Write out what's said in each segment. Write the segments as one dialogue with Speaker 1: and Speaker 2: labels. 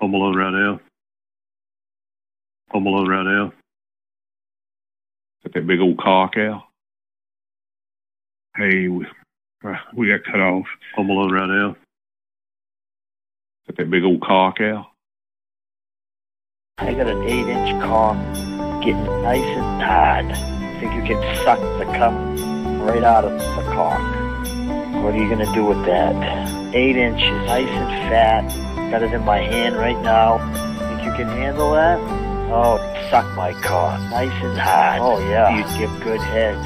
Speaker 1: Home Alone right now. Home Alone right now.
Speaker 2: Got that big old cock out. Hey, we, uh, we got cut off.
Speaker 1: Home Alone right now.
Speaker 2: Got that big old cock out.
Speaker 3: I got an eight inch cock getting nice and hard. Think you can suck the cum right out of the cock. What are you gonna do with that? Eight inches, nice and fat. Got it in my hand right now. Think you can handle that? Oh, suck my cock. Nice and hard. Oh yeah. You'd give good head.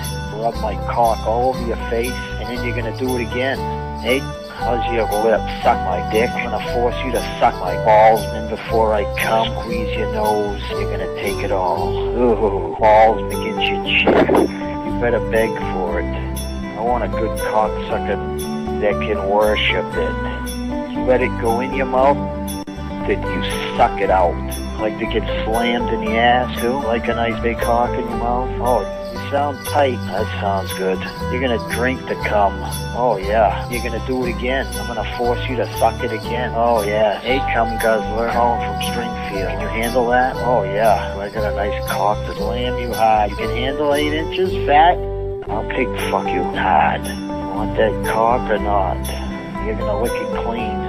Speaker 3: Rub my cock all over your face, and then you're gonna do it again. Hey, how's your lip? Suck my dick. I'm gonna force you to suck my balls, and before I come, squeeze your nose. You're gonna take it all. Ooh, balls against your chin. You better beg for it. I want a good cocksucker that can worship it. Let it go in your mouth, then you suck it out. Like to get slammed in the ass too? Like a nice big cock in your mouth? Oh, you sound tight. That sounds good. You're gonna drink the cum. Oh yeah. You're gonna do it again. I'm gonna force you to suck it again. Oh yeah. Hey cum guzzler. Calling from Springfield. Can you handle that? Oh yeah. I got a nice cock to slam you hard. You can handle eight inches fat? I'll pig fuck you hard. Want that cock or not? You're gonna lick it clean.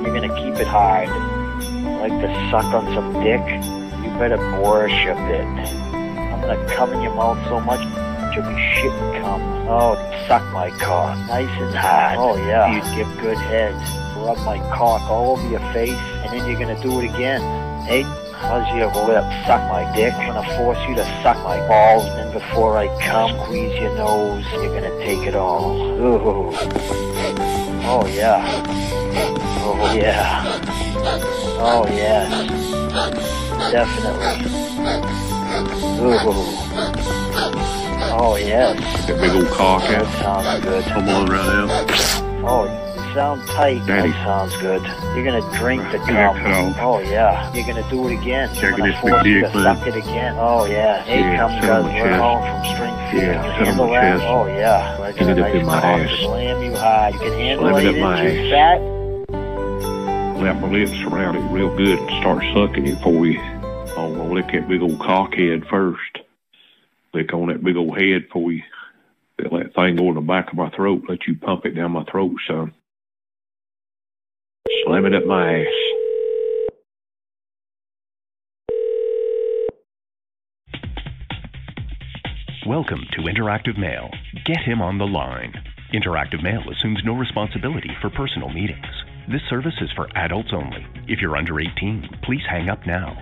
Speaker 3: And you're gonna keep it hard like to suck on some dick, you better worship it. I'm gonna come in your mouth so much you'll be shitting cum. Oh, suck my cock, nice and hard. Oh yeah, you'd give good head. Rub my cock all over your face, and then you're gonna do it again. Hey, how's your lip? Suck my dick. I'm gonna force you to suck my balls, and before I come, squeeze your nose. You're gonna take it all. Ooh. Oh yeah. Oh yeah. Oh yeah. definitely. Ooh. Oh yes,
Speaker 2: that big old cock out.
Speaker 3: sounds good.
Speaker 1: Home Alone right now.
Speaker 3: Oh, you sound tight.
Speaker 2: Daddy.
Speaker 3: That sounds good. You're gonna drink the cum. Oh yeah, you're gonna do it again. I'm gonna force you
Speaker 1: dick,
Speaker 3: to
Speaker 1: man.
Speaker 3: suck it again. Oh yeah. Hey,
Speaker 2: Yeah, on my
Speaker 3: guzzler.
Speaker 2: chest.
Speaker 3: Calling from Springfield.
Speaker 2: Yeah,
Speaker 3: can you
Speaker 2: on
Speaker 3: handle that? Oh yeah.
Speaker 2: Get
Speaker 3: a nice
Speaker 2: in my
Speaker 3: cock
Speaker 2: ass.
Speaker 3: slam you hard. You can handle
Speaker 2: it
Speaker 3: eight
Speaker 2: up my
Speaker 3: inches
Speaker 2: ass.
Speaker 3: fat.
Speaker 2: Wrap my lips around it real good and start sucking it for you. I'm gonna lick that big old cock head first. Lick on that big old head for you. Let that thing go in the back of my throat. Let you pump it down my throat, son. Slam it up my ass.
Speaker 4: Welcome to Interactive Male. Get him on the line. Interactive Male assumes no responsibility for personal meetings. This service is for adults only. If you're under 18, please hang up now.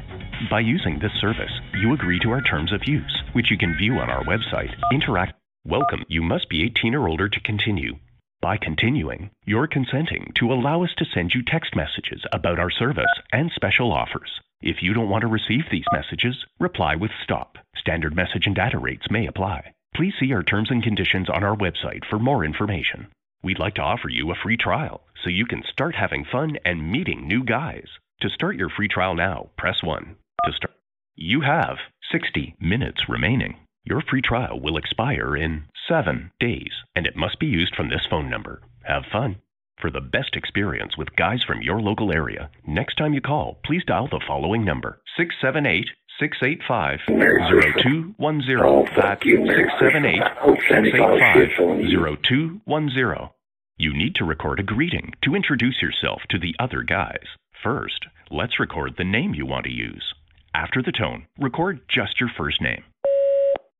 Speaker 4: By using this service, you agree to our terms of use, which you can view on our website. Interact. Welcome. You must be 18 or older to continue. By continuing, you're consenting to allow us to send you text messages about our service and special offers. If you don't want to receive these messages, reply with stop. Standard message and data rates may apply. Please see our terms and conditions on our website for more information. We'd like to offer you a free trial so you can start having fun and meeting new guys. To start your free trial now, press 1. To start, you have 60 minutes remaining. Your free trial will expire in 7 days and it must be used from this phone number. Have fun. For the best experience with guys from your local area, next time you call, please dial the following number 678 685 0210. That's 678 685 0210. You need to record a greeting to introduce yourself to the other guys. First, let's record the name you want to use. After the tone, record just your first name.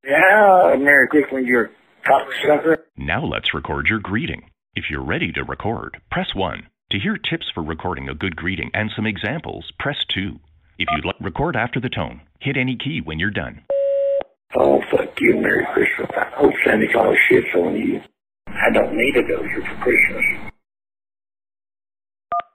Speaker 3: Yeah, Mary Quickly, you're cocksucker.
Speaker 4: Now let's record your greeting. If you're ready to record, press 1. To hear tips for recording a good greeting and some examples, press 2. If you'd like record after the tone, hit any key when you're done.
Speaker 3: Oh, fuck you, Merry Christmas. I hope Santa Claus shits on you. I don't need go here for Christmas.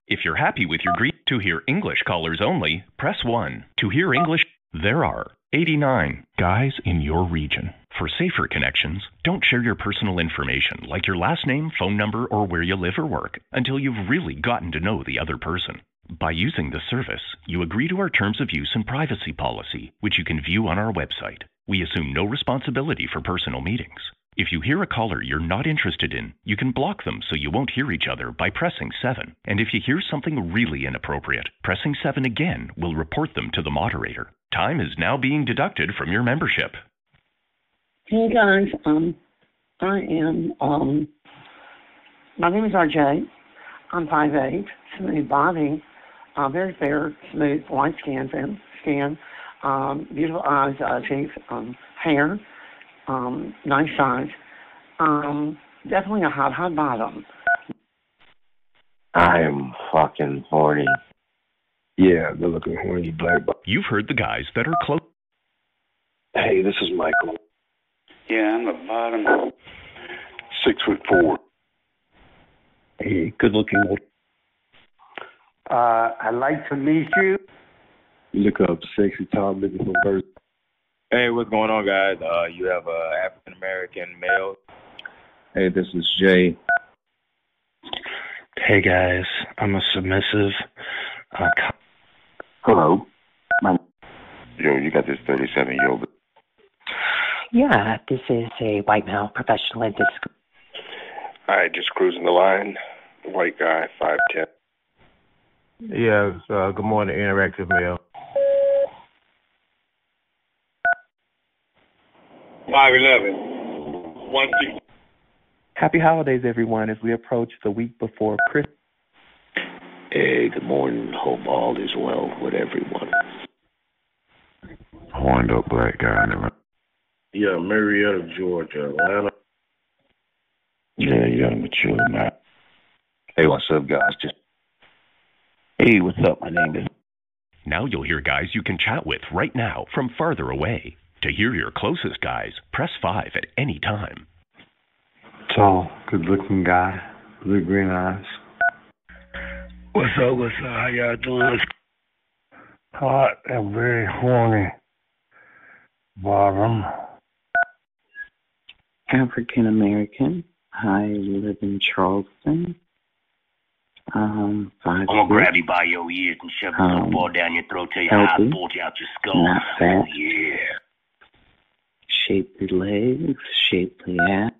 Speaker 4: If you're happy with your greet to hear English callers only, press 1. To hear English, there are 89 guys in your region. For safer connections, don't share your personal information like your last name, phone number, or where you live or work until you've really gotten to know the other person. By using the service, you agree to our terms of use and privacy policy, which you can view on our website. We assume no responsibility for personal meetings. If you hear a caller you're not interested in, you can block them so you won't hear each other by pressing 7. And if you hear something really inappropriate, pressing 7 again will report them to the moderator. Time is now being deducted from your membership.
Speaker 5: Hey guys, um, I am, um, my name is RJ. I'm 5'8", smooth body, uh, very fair, smooth, white skin, skin, um, beautiful eyes, uh, teeth, um, hair, um, nice size. Um, definitely a hot, hot bottom.
Speaker 6: I am fucking horny.
Speaker 7: Yeah, good looking horny black. bo-
Speaker 4: You've heard the guys that are close.
Speaker 7: Hey, this is Michael.
Speaker 8: Yeah, I'm the bottom. Six foot four.
Speaker 7: Hey, good looking.
Speaker 8: Uh, I'd like to meet you.
Speaker 7: You look up sexy Tom looking for verse.
Speaker 6: Hey, what's going on, guys? Uh, you have uh, African American male.
Speaker 2: Hey, this is Jay.
Speaker 9: Hey guys, I'm a submissive. Uh, co-
Speaker 8: Hello. My... Yo, you got this 37 year old.
Speaker 10: Yeah, this is a white male professional in disc.
Speaker 7: All right, just cruising the line. White guy, five ten.
Speaker 6: Yeah, uh, good morning, interactive male.
Speaker 8: Five eleven. One six.
Speaker 11: Happy holidays, everyone, as we approach the week before Christmas.
Speaker 12: Hey, good morning. Hope all is well with everyone.
Speaker 8: Horned up black guy. Never.
Speaker 7: Yeah, Marietta, Georgia, Atlanta.
Speaker 8: Yeah, young mature man.
Speaker 6: Hey, what's up, guys? Just
Speaker 12: Hey, what's up? My name is.
Speaker 4: Now you'll hear guys you can chat with right now from farther away. To hear your closest guys, press 5 at any time.
Speaker 13: Tall, good looking guy, blue green eyes.
Speaker 7: What's up? What's up? How y'all doing?
Speaker 13: Hot and very horny. Bottom.
Speaker 14: African American. I live in Charleston. Um, five
Speaker 12: I'm gonna grab you by your ears and shove your
Speaker 14: Um,
Speaker 12: um, ball down your throat till your eyes
Speaker 14: healthy,
Speaker 12: bulge out your skull.
Speaker 14: not fat.
Speaker 12: Oh, yeah.
Speaker 14: Shapely legs, shapely ass.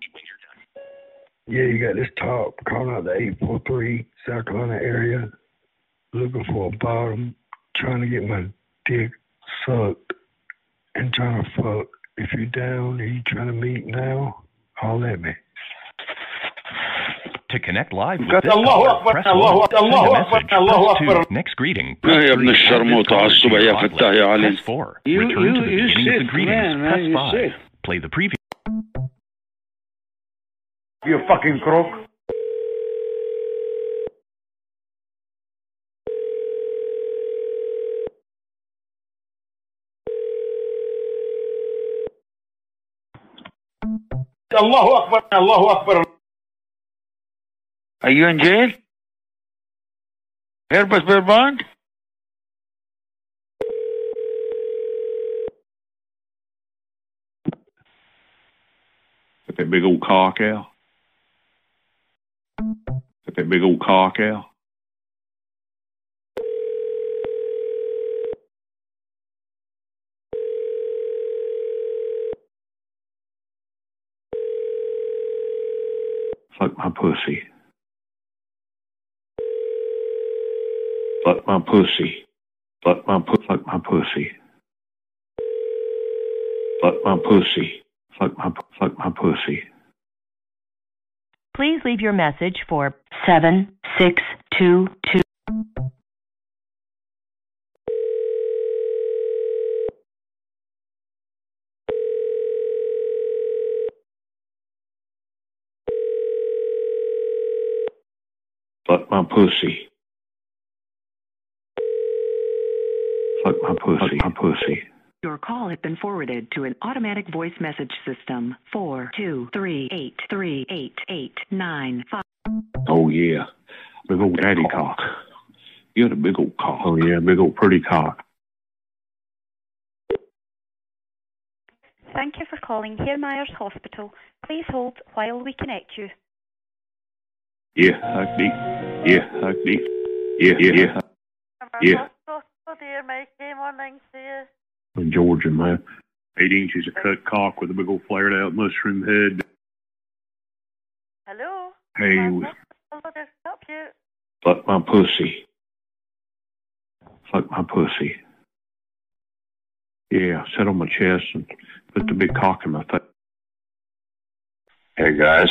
Speaker 7: Yeah, you got this top calling out the 843 South Carolina area. Looking for a bottom. Trying to get my dick sucked and trying to fuck. If you're down and you trying to meet now, holler at me.
Speaker 4: To connect live with
Speaker 7: Got
Speaker 4: this
Speaker 7: Allahu
Speaker 4: caller,
Speaker 7: Akbar,
Speaker 4: press
Speaker 7: Allahu
Speaker 4: 1.
Speaker 7: Akbar,
Speaker 4: Send a
Speaker 7: Allahu
Speaker 4: message,
Speaker 7: Akbar, Allahu
Speaker 4: press 2.
Speaker 7: Akbar.
Speaker 4: Next greeting,
Speaker 8: يا
Speaker 4: press
Speaker 8: ابن
Speaker 4: 3.
Speaker 8: الشرموطة
Speaker 4: Add this
Speaker 8: عالصبح
Speaker 4: caller to
Speaker 8: يا
Speaker 4: your hot
Speaker 8: فتاح
Speaker 4: list,
Speaker 8: يا علي.
Speaker 4: Press 4.
Speaker 8: You-
Speaker 4: Return
Speaker 8: you-
Speaker 4: to the
Speaker 8: you
Speaker 4: beginning of the
Speaker 8: sick,
Speaker 4: greetings,
Speaker 8: man, man,
Speaker 4: press
Speaker 8: you
Speaker 4: 5.
Speaker 8: sick.
Speaker 4: Play the preview.
Speaker 8: You fucking crook.
Speaker 7: Allahu Akbar, Allahu Akbar.
Speaker 8: are you in jail? Airbus bear bond?
Speaker 2: Got that big old cock out. Got that big old cock out. Fuck my pussy. My pussy. Fuck my pu- fuck my pussy. Fuck my pussy. Fuck my fuck my pussy.
Speaker 15: Please leave your message for 7622.
Speaker 2: Fuck my pussy. Fuck my pussy. Fuck my pussy.
Speaker 16: Your call has been forwarded to an automatic voice message system. Four two three eight three eight eight nine five.
Speaker 2: Oh yeah, big old daddy cock. You got a big old cock. Oh yeah, big old pretty cock.
Speaker 17: Thank you for calling Here Myers Hospital. Please hold while we connect you.
Speaker 2: Yeah, huck deep. Yeah, huck deep. Yeah, yeah, yeah. Yeah.
Speaker 18: Dear, Mikey, morning to you.
Speaker 2: In Georgia, man. Eight inches of cut cock with a big old flared out mushroom head.
Speaker 19: Hello?
Speaker 2: Hey,
Speaker 19: Hello, there, help you.
Speaker 2: fuck my pussy. Fuck my pussy. Yeah, sit on my chest and put the big cock in my face.
Speaker 20: Hey guys,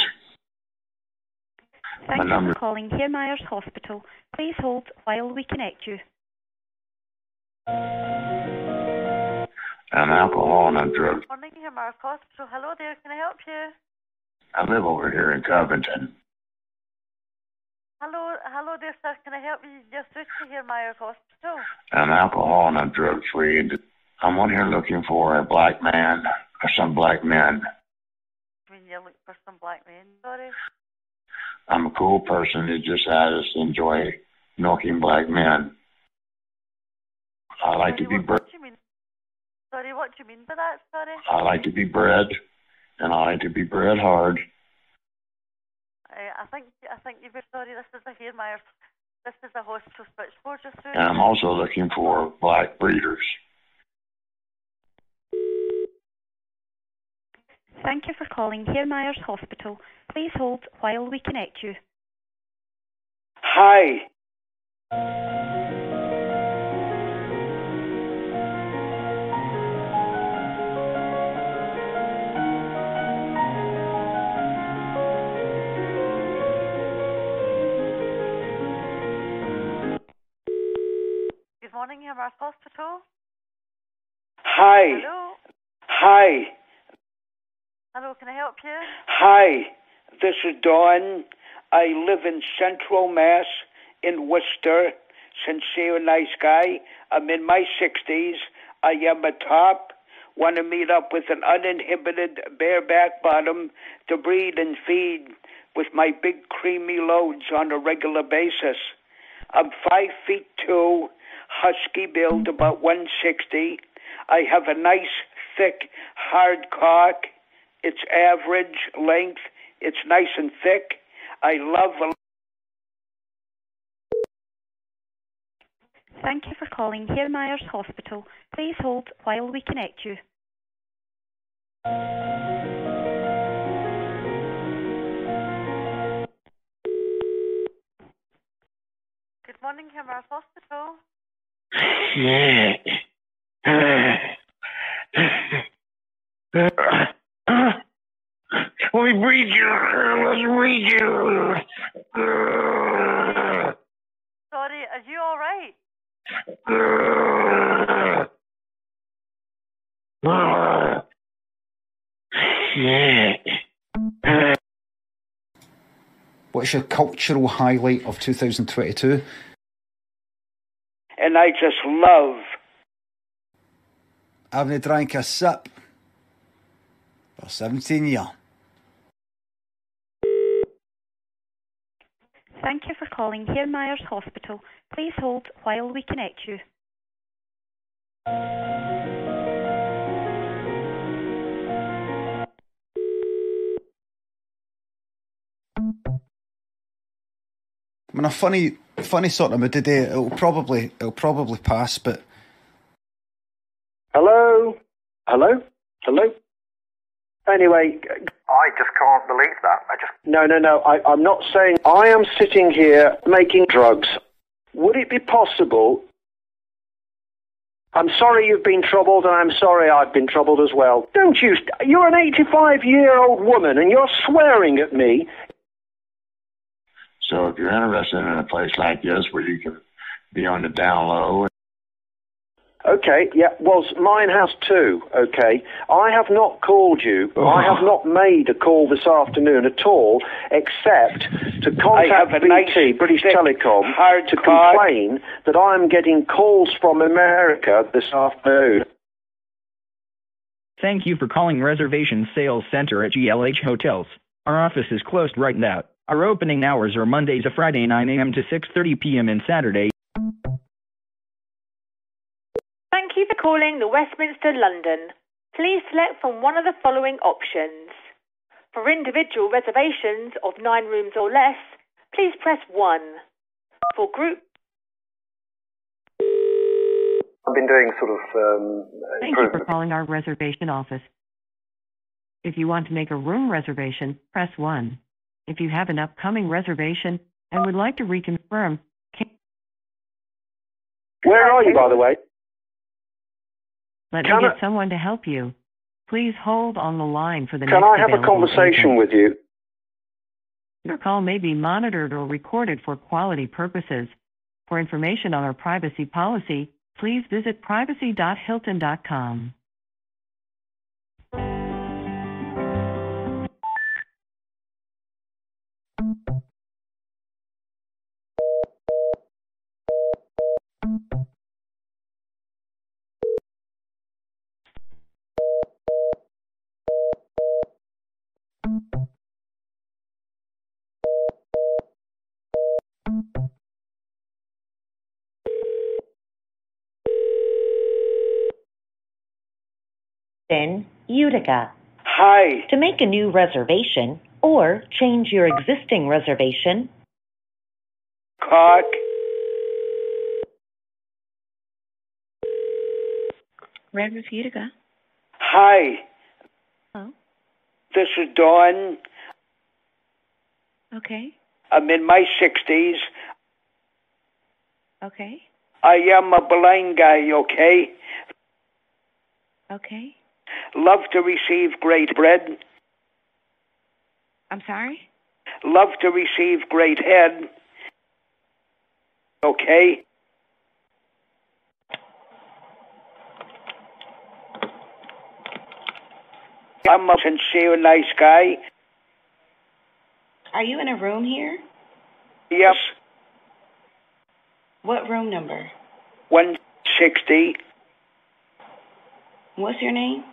Speaker 17: Thank
Speaker 20: My
Speaker 17: you
Speaker 20: number-
Speaker 17: for calling Here Myers Hospital. Please hold while we connect you.
Speaker 20: I'm alcohol and I'm drugs.
Speaker 19: Morning, here, Mark Hospital. Hello there, can I help you?
Speaker 20: I live over here in Covington.
Speaker 19: Hello, hello there, sir. Can I help you? Just switch to here, Myers Hospital.
Speaker 20: I'm alcohol and I'm drug free. I'm on here looking for a black man or some black men.
Speaker 19: When you look for some black men, sorry.
Speaker 20: I'm a cool person who just I to enjoy milking black men. I like to be bred.
Speaker 19: What do you mean? Sorry, what do you mean by that? Sorry.
Speaker 20: I like to be bred, and I like to be bred hard.
Speaker 19: I, I think I think you've been sorry. This is a here, Myers. This is a hospital switchboard just through.
Speaker 20: And I'm also looking for black breeders.
Speaker 17: Thank you for calling Here Myers Hospital. Please hold while we connect you.
Speaker 18: Hi.
Speaker 19: Morning, here, Myers Hospital.
Speaker 18: Hi.
Speaker 19: Hello.
Speaker 18: Hi.
Speaker 19: Hello, can I help you?
Speaker 18: Hi. This is Dawn. I live in Central Mass in Worcester. Sincere nice guy. I'm in my 60s. I am a top. Want to meet up with an uninhibited bareback bottom to breed and feed with my big creamy loads on a regular basis. I'm five feet two, husky build, about 160. I have a nice, thick, hard cock. It's average length. It's nice and thick. I love a
Speaker 17: Thank you for calling Here Myers Hospital. Please hold while we connect you.
Speaker 19: Good morning, here, Myers Hospital.
Speaker 18: Let me breathe you. Let's breathe you.
Speaker 19: Sorry, are you all right?
Speaker 21: What's your cultural highlight of 2022?
Speaker 18: And I just love.
Speaker 21: I haven't drank a sip for 17 years.
Speaker 17: Thank you for calling Here Myers Hospital. Please hold while we connect you.
Speaker 21: I'm in a funny, funny sort of mood today. It'll probably, it'll probably pass, but
Speaker 22: Hello? Hello? Hello? Anyway, I just can't believe that. I just no, no, no. I, I'm not saying I am sitting here making drugs. Would it be possible? I'm sorry you've been troubled, and I'm sorry I've been troubled as well. Don't you? st- You're an 85 year old woman, and you're swearing at me.
Speaker 20: So if you're interested in a place like this where you can be on the down low,
Speaker 22: Okay, yeah, well, mine has too, okay? I have not called you. I have oh. not made a call this afternoon at all, except to contact
Speaker 18: a nice,
Speaker 22: BT, British Telecom, to
Speaker 18: cock.
Speaker 22: complain that I'm getting calls from America this afternoon.
Speaker 23: Thank you for calling Reservation Sales Center at GLH Hotels. Our office is closed right now. Our opening hours are Monday to Friday 9 a.m. to 6:30 p.m. and Saturday
Speaker 24: Thank you for calling the Westminster London. Please select from one of the following options. For individual reservations of nine rooms or less, please press 1. For group
Speaker 22: I've been doing sort of um,
Speaker 25: Thank you for calling our reservation office. If you want to make a room reservation, press 1. If you have an upcoming reservation and would like to reconfirm, can-
Speaker 22: Where are you, by the way?
Speaker 25: let
Speaker 22: Can
Speaker 25: me
Speaker 22: I-
Speaker 25: get someone to help you. Please hold on the line for the
Speaker 22: Can
Speaker 25: next Can
Speaker 22: I have a conversation
Speaker 25: agent.
Speaker 22: with you?
Speaker 25: Your call may be monitored or recorded for quality purposes. For information on our privacy policy, please visit privacy.hilton.com.
Speaker 26: in Utica.
Speaker 18: Hi.
Speaker 26: To make a new reservation or change your existing reservation,
Speaker 18: Cock.
Speaker 24: Red Roof Utica.
Speaker 18: Hi.
Speaker 24: Hello.
Speaker 18: This is Dawn.
Speaker 24: Okay.
Speaker 18: I'm in my 60s.
Speaker 24: Okay.
Speaker 18: I am a blind guy, okay?
Speaker 24: Okay.
Speaker 18: Love to receive great bread.
Speaker 24: I'm sorry?
Speaker 18: Love to receive great head. Okay? I'm a sincere, nice guy.
Speaker 24: Are you in a room here?
Speaker 18: Yes,
Speaker 24: What room number?
Speaker 18: 160.
Speaker 24: What's your name?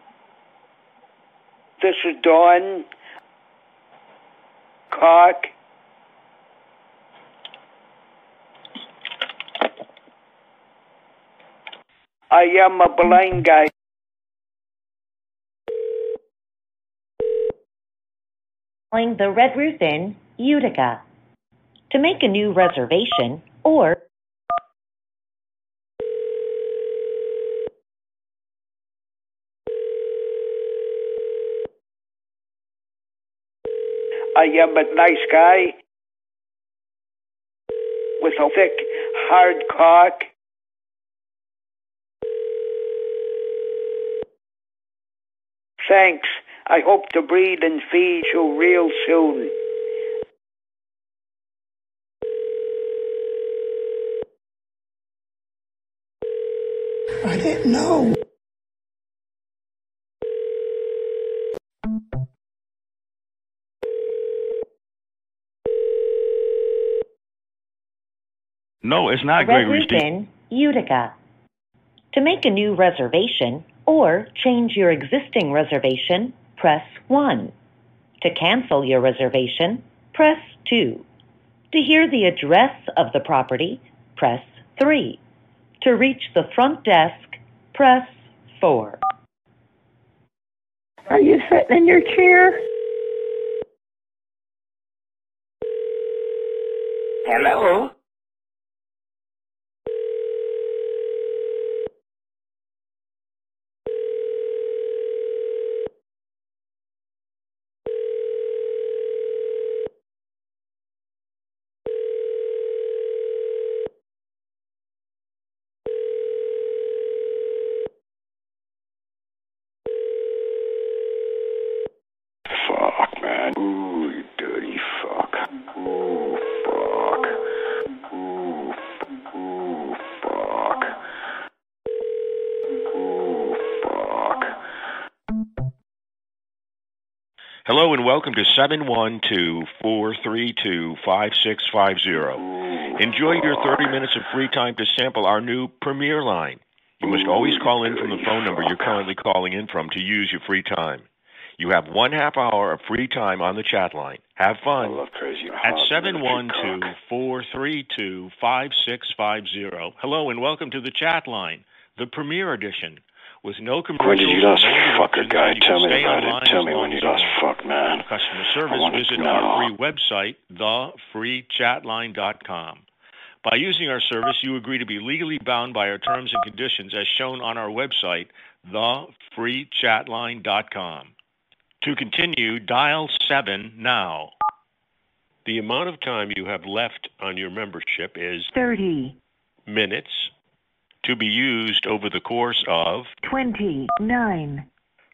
Speaker 18: This is Dawn. Cock. I am a blind guy.
Speaker 26: calling the Red Roof Inn, Utica. To make a new reservation or
Speaker 18: I am a nice guy with a thick, hard cock. Thanks. I hope to breed and feed you real soon.
Speaker 27: I didn't know.
Speaker 28: No, it's not
Speaker 26: Red
Speaker 28: Gregory
Speaker 26: Roof Inn, Utica. To make a new reservation or change your existing reservation, press 1. To cancel your reservation, press 2. To hear the address of the property, press 3. To reach the front desk, press 4.
Speaker 27: Are you sitting in your chair?
Speaker 18: Hello?
Speaker 29: Welcome to 712-432-5650. Enjoy your 30 minutes of free time to sample our new Premier line. You must always call in from the phone number you're currently calling in from to use your free time. You have one half hour of free time on the chat line. Have fun. At 712-432-5650. Hello and welcome to the chat line, the Premier Edition, with no commercials.
Speaker 30: When did you last
Speaker 29: no
Speaker 30: fuck a guy? Tell me
Speaker 29: stay
Speaker 30: about
Speaker 29: online
Speaker 30: it. Tell me when you
Speaker 29: as
Speaker 30: last fuck, man.
Speaker 29: Customer service,
Speaker 30: I wanna
Speaker 29: visit
Speaker 30: know.
Speaker 29: our free website, thefreechatline.com.
Speaker 31: By using our service, you agree to be legally bound by our terms and conditions as shown on our website, thefreechatline.com. To continue, dial 7 now. The amount of time you have left on your membership is
Speaker 19: 30,
Speaker 31: minutes to be used over the course of
Speaker 19: 29,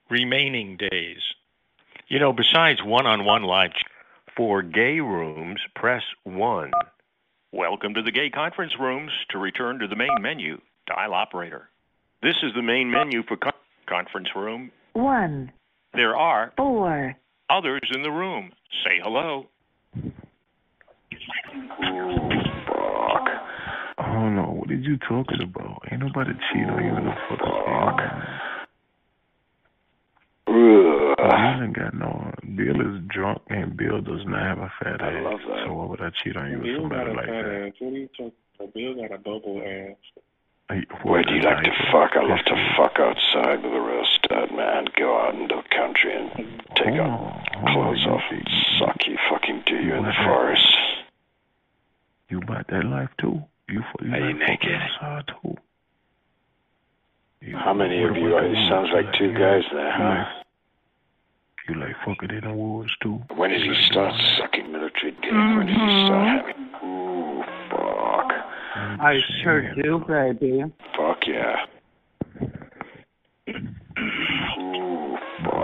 Speaker 31: remaining days. You know, besides one on one live ch- for gay rooms, press 1. Welcome to the gay conference rooms. To return to the main menu, dial operator. This is the main menu for con- conference room.
Speaker 19: 1,
Speaker 31: There are
Speaker 19: 4,
Speaker 31: others in the room. Say hello.
Speaker 32: Oh what are you talking about? Ain't nobody cheat on you in the fucking field, man. You ain't got no. Bill is drunk and Bill does not have a fat ass.
Speaker 30: love that.
Speaker 32: So why would I cheat on you with
Speaker 30: Bill
Speaker 32: somebody
Speaker 30: got a
Speaker 32: like
Speaker 30: fat
Speaker 32: that?
Speaker 30: ass. What are you talking about? Bill got a bubble ass.
Speaker 32: Hey,
Speaker 30: Where do you like to fuck? I love to fuck outside with a real stud, man. Go out into the country and take our clothes off and suck you fucking do you in the forest.
Speaker 32: You about that life too? You, fu- you
Speaker 30: Are you
Speaker 32: like fucking
Speaker 30: naked?
Speaker 32: outside too?
Speaker 30: How many of you? It sounds like two guys there, huh?
Speaker 32: You like fucking in the woods too?
Speaker 30: When does he start sucking military dick? When does he start mm-hmm. having? Ooh, fuck.
Speaker 33: I sure do, baby.
Speaker 30: Fuck yeah.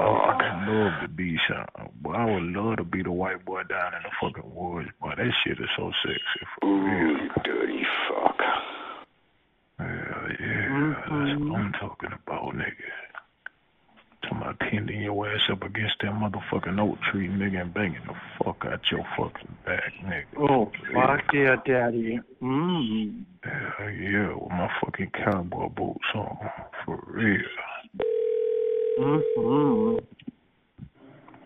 Speaker 32: Boy, I would love to be shot. Boy, I would love to be the white boy down in the fucking woods. Boy, that shit is so sexy. For
Speaker 30: Ooh,
Speaker 32: real.
Speaker 30: you dirty fuck.
Speaker 32: Hell yeah, mm-hmm. that's what I'm talking about, nigga. Talking about tending your ass up against that motherfucking oak tree, nigga, and banging the fuck out your fucking back, nigga.
Speaker 33: Oh, fuck yeah, daddy. Mmm.
Speaker 32: Hell yeah, with my fucking cowboy boots on, for real.
Speaker 33: Mm-hmm.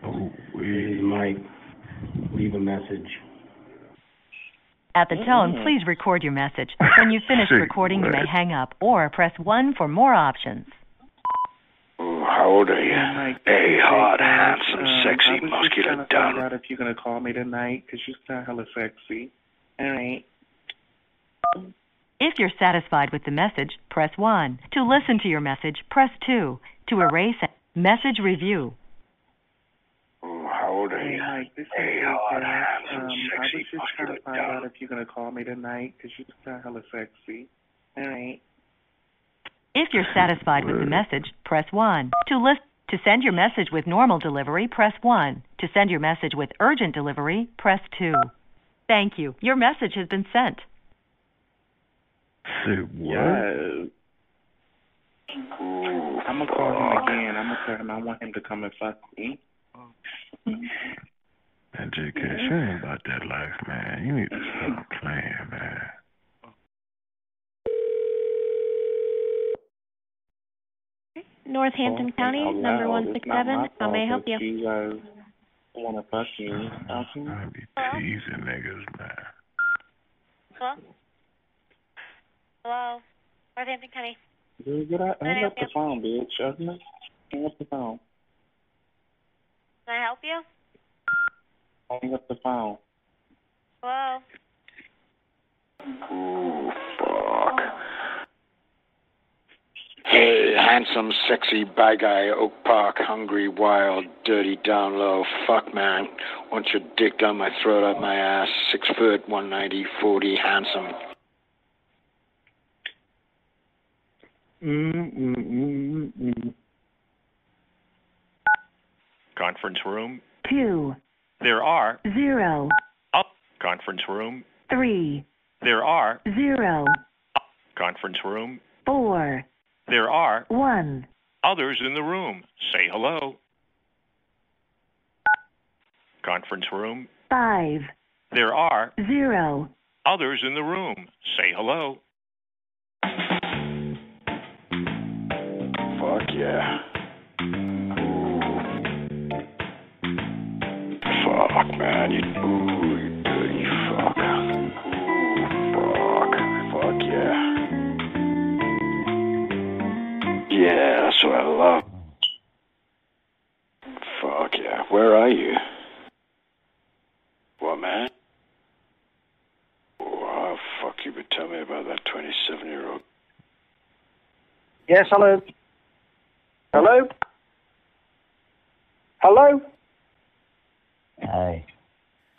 Speaker 32: Oh,
Speaker 34: This is Mike. Leave a message.
Speaker 35: At the tone, please record your message. When you've finished
Speaker 30: Say
Speaker 35: recording, you may hang up or press 1 for more options.
Speaker 30: Ooh, how old are you? Hey, hot, handsome,
Speaker 33: Um,
Speaker 30: sexy,
Speaker 33: I was
Speaker 30: muscular,
Speaker 33: trying to find
Speaker 30: down.
Speaker 33: if you're gonna call me tonight, 'cause you sound hella sexy. All right.
Speaker 35: If you're satisfied with the message, press 1. To listen to your message, press 2. To erase it, message review.
Speaker 30: Ooh, how old are
Speaker 33: Hey,
Speaker 30: you?
Speaker 33: Mike, this
Speaker 30: Hey,
Speaker 33: is
Speaker 30: hot,
Speaker 33: Jack.
Speaker 30: handsome,
Speaker 33: Um, I
Speaker 30: sexy,
Speaker 33: was just trying to find
Speaker 30: down.
Speaker 33: out if you're gonna call me tonight, 'cause you sound hella sexy. All right.
Speaker 35: If you're satisfied with the message, press 1. To list to send your message with normal delivery, press 1. To send your message with urgent delivery, press 2. Thank you. Your message has been sent.
Speaker 32: Say what?
Speaker 33: Yes. I'm gonna call him again. I'm gonna tell him I want him to come and fuck me.
Speaker 32: Man, JK, you ain't about that life, man. You need to stop playing, man.
Speaker 36: Northampton County, number
Speaker 33: loud.
Speaker 36: one
Speaker 33: It's
Speaker 36: six
Speaker 33: not
Speaker 36: seven.
Speaker 33: my
Speaker 36: How may I
Speaker 33: fault
Speaker 36: help you?
Speaker 33: that You guys uh, wanna fuck me. Okay.
Speaker 32: I be teasing niggas, man.
Speaker 36: Hello? Hello? Northampton County.
Speaker 33: Dude, get out.
Speaker 36: Can I
Speaker 33: Hang
Speaker 36: help
Speaker 33: up the
Speaker 36: you?
Speaker 33: phone, bitch. Okay? Hang up the phone.
Speaker 36: Can I help you?
Speaker 33: Hang up the phone.
Speaker 36: Hello?
Speaker 30: Ooh, fuck. Hey, handsome, sexy, bad guy, Oak Park, hungry, wild, dirty, down low. Fuck, man. Want your dick down my throat, up my ass. Six foot, one ninety, forty, handsome.
Speaker 33: Mm mm mm.
Speaker 31: Conference room.
Speaker 19: 2,
Speaker 31: There are
Speaker 19: 0,
Speaker 31: up. Conference room.
Speaker 19: 3,
Speaker 31: There are
Speaker 19: 0,
Speaker 31: conference room.
Speaker 19: 4,
Speaker 31: There are
Speaker 19: 1.
Speaker 31: others in the room. Say hello. Conference room.
Speaker 19: 5,
Speaker 31: There are
Speaker 19: 0,
Speaker 31: others in the room. Say hello.
Speaker 30: Yeah. Fuck, man. You, ooh, you dirty fuck. Fuck. Fuck yeah. Yeah, that's what I love. Fuck yeah. Where are you? What, man? Oh, fuck, you would tell me about that 27 year old.
Speaker 22: Yes, hello. Hello? Hello?
Speaker 37: Hi.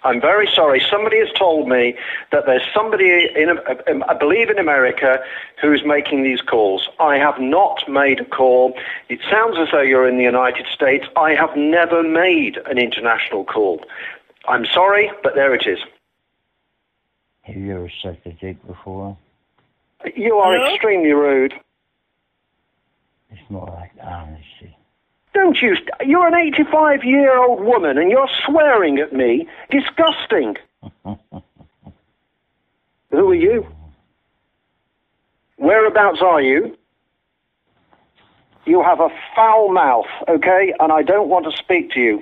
Speaker 22: I'm very sorry. Somebody has told me that there's somebody in, um, I believe in America, who's making these calls. I have not made a call. It sounds as though you're in the United States. I have never made an international call. I'm sorry, but there it is.
Speaker 37: Have you ever sucked a dick before?
Speaker 22: You are extremely rude.
Speaker 37: It's more like um, honesty.
Speaker 22: Don't you? St- you're an 85 year old woman and you're swearing at me. Disgusting. Who are you? Whereabouts are you? You have a foul mouth, okay? And I don't want to speak to you.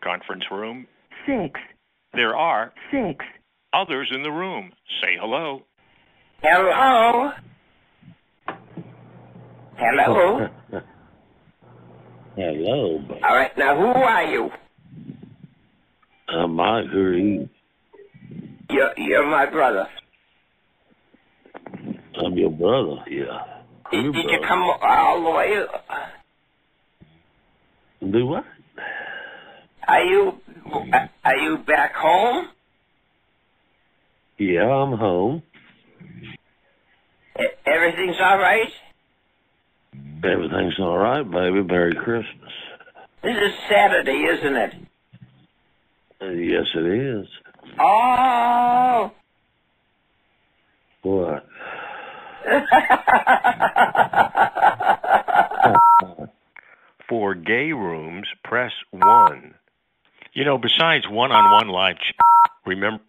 Speaker 31: Conference room.
Speaker 4: Six,
Speaker 31: There are
Speaker 4: six.
Speaker 31: others in the room. Say hello.
Speaker 27: Hello? Hello?
Speaker 8: Hello.
Speaker 27: All right, now who are you?
Speaker 8: I'm Mike. Who are you?
Speaker 27: You're, you're my brother.
Speaker 8: I'm your brother. Yeah. Your
Speaker 27: Did you come all the way?
Speaker 8: Do what?
Speaker 27: Are you are you back home?
Speaker 8: Yeah, I'm home.
Speaker 27: Everything's all right?
Speaker 8: Everything's all right, baby. Merry Christmas.
Speaker 27: This is Saturday, isn't it?
Speaker 8: Uh, yes, it is.
Speaker 27: Oh.
Speaker 8: What?
Speaker 31: For gay rooms, press 1. You know, besides one-on-one live chat, remember,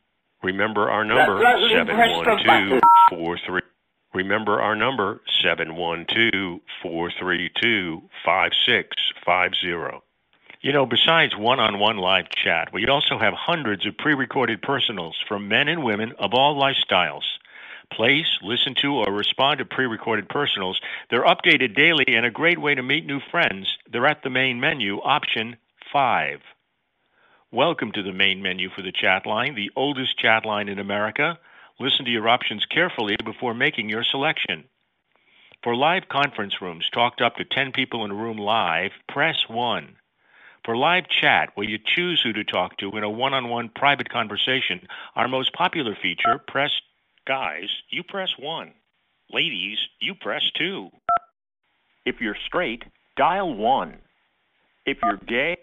Speaker 31: remember our number,
Speaker 27: me press the button.
Speaker 31: 712-43. Remember our number, 712-432-5650. You know, besides one-on-one live chat, we also have hundreds of pre-recorded personals from men and women of all lifestyles. Place, listen to, or respond to pre-recorded personals. They're updated daily and a great way to meet new friends. They're at the main menu, option 5. Welcome to the main menu for the chat line, the oldest chat line in America. Listen to your options carefully before making your selection. For live conference rooms, talked up to 10 people in a room live, press 1. For live chat, where you choose who to talk to in a one on one private conversation, our most popular feature, press guys, you press 1. Ladies, you press 2. If you're straight, dial 1. If you're gay,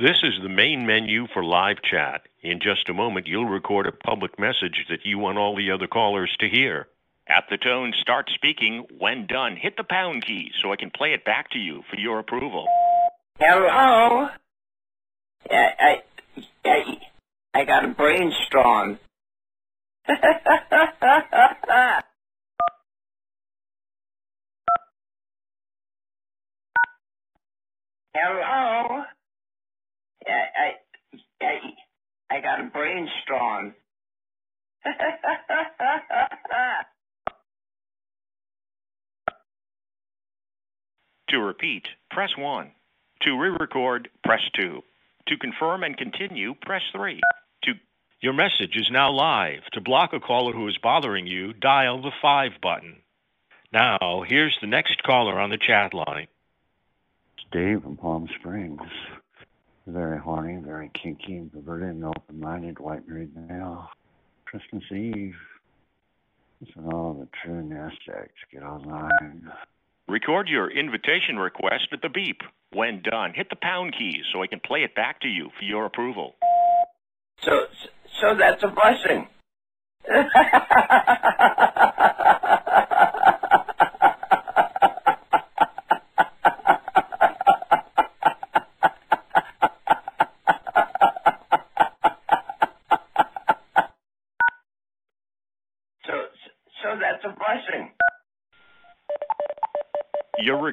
Speaker 31: this is the main menu for live chat. In just a moment, you'll record a public message that you want all the other callers to hear. At the tone, start speaking. When done, hit the pound key so I can play it back to you for your approval.
Speaker 27: Hello? I, I, I, I got a brainstorm. Hello? I, I, I, I got a brainstorm.
Speaker 31: To repeat, press 1. To re-record, press 2. To confirm and continue, press 3. To Your message is now live. To block a caller who is bothering you, dial the 5 button. Now, here's the next caller on the chat line.
Speaker 37: It's Dave from Palm Springs. Very horny, very kinky, perverted, and open-minded white married male. Christmas Eve. It's when all the true nest eggs get online.
Speaker 31: Record your invitation request at the beep. When done, hit the pound key so I can play it back to you for your approval.
Speaker 27: So, so that's a blessing. so, so that's a blessing.
Speaker 31: Your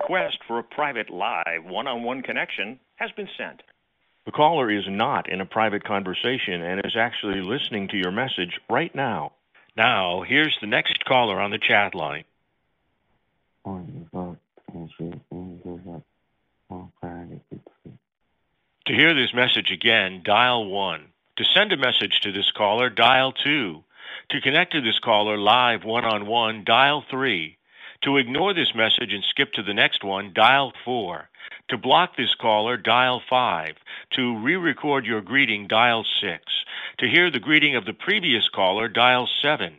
Speaker 31: request for a private live one-on-one connection has been sent. The caller is not in a private conversation and is actually listening to your message right now. Now, here's the next caller on the chat line. To hear this message again, dial 1. To send a message to this caller, dial 2. To connect to this caller live one on one, dial 3. To ignore this message and skip to the next one, dial 4. To block this caller, dial 5. To re record your greeting, dial 6. To hear the greeting of the previous caller, dial 7.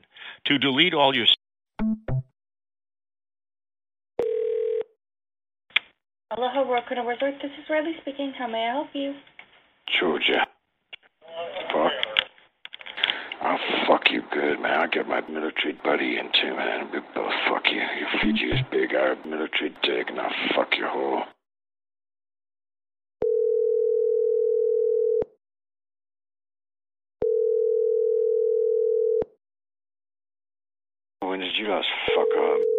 Speaker 31: To delete all your.
Speaker 38: Aloha World Resort. This is Riley speaking. How may I help you?
Speaker 30: Georgia. Fuck. I'll fuck you good, man. I'll get my military buddy in too, man. We both fuck you. You feed you big Arab military dick, and I'll fuck your hole. When did you last fuck up?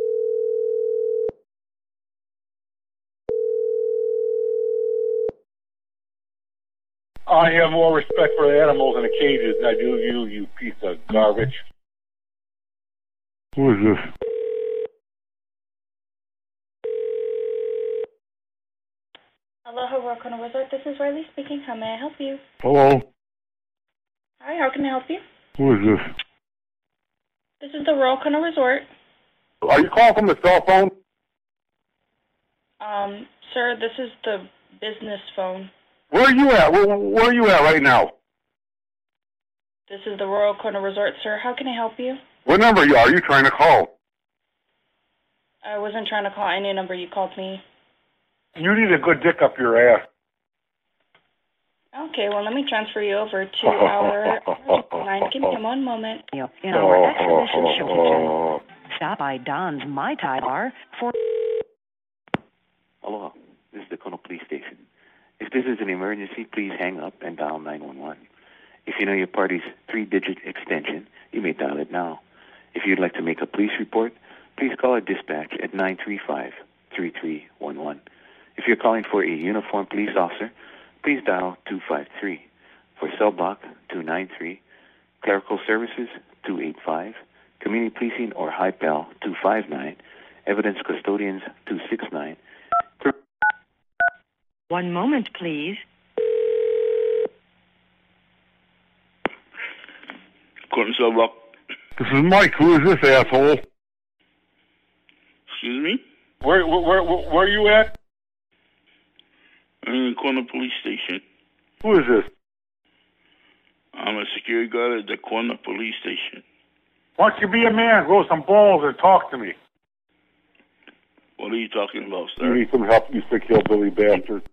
Speaker 39: I have more respect for the animals in the cages than I do you, you piece of garbage.
Speaker 19: Who is this?
Speaker 38: Aloha World Resort. This is Riley speaking. How may I help you?
Speaker 19: Hello?
Speaker 38: Hi, how can I help you?
Speaker 19: Who is this?
Speaker 38: This is the Royal Kona Resort.
Speaker 39: Are you calling from the cell phone?
Speaker 38: Um, sir, this is the business phone.
Speaker 39: Where are you at? Where, where are you at right now?
Speaker 38: This is the Royal Kona Resort, sir. How can I help you?
Speaker 39: What number are you, are you trying to call?
Speaker 38: I wasn't trying to call any number. You called me.
Speaker 39: You need a good dick up your ass.
Speaker 38: Okay, well, let me transfer you over to our line. Give me one moment.
Speaker 40: In our oh. exhibition show stop by Don's Mai Tai Bar for.
Speaker 12: Aloha. This is the Kona Police Station. If this is an emergency, please hang up and dial 911. If you know your party's three-digit extension, you may dial it now. If you'd like to make a police report, please call our dispatch at 935-3311. If you're calling for a uniformed police officer, please dial 253. For cell block, 293. Clerical services, 285. Community policing or HI-PAL, 259. Evidence custodians, 269.
Speaker 40: One moment, please.
Speaker 41: Couldn't cell block.
Speaker 19: This is Mike. Who is this asshole?
Speaker 41: Excuse me?
Speaker 39: Where, where, where, where are you at?
Speaker 41: I'm in Kona Police Station.
Speaker 19: Who is this?
Speaker 41: I'm a security guard at the Kona Police Station.
Speaker 39: Why don't you be a man, grow some balls, and talk to me?
Speaker 41: What are you talking about, sir?
Speaker 19: You need some help, you sick hillbilly bastard.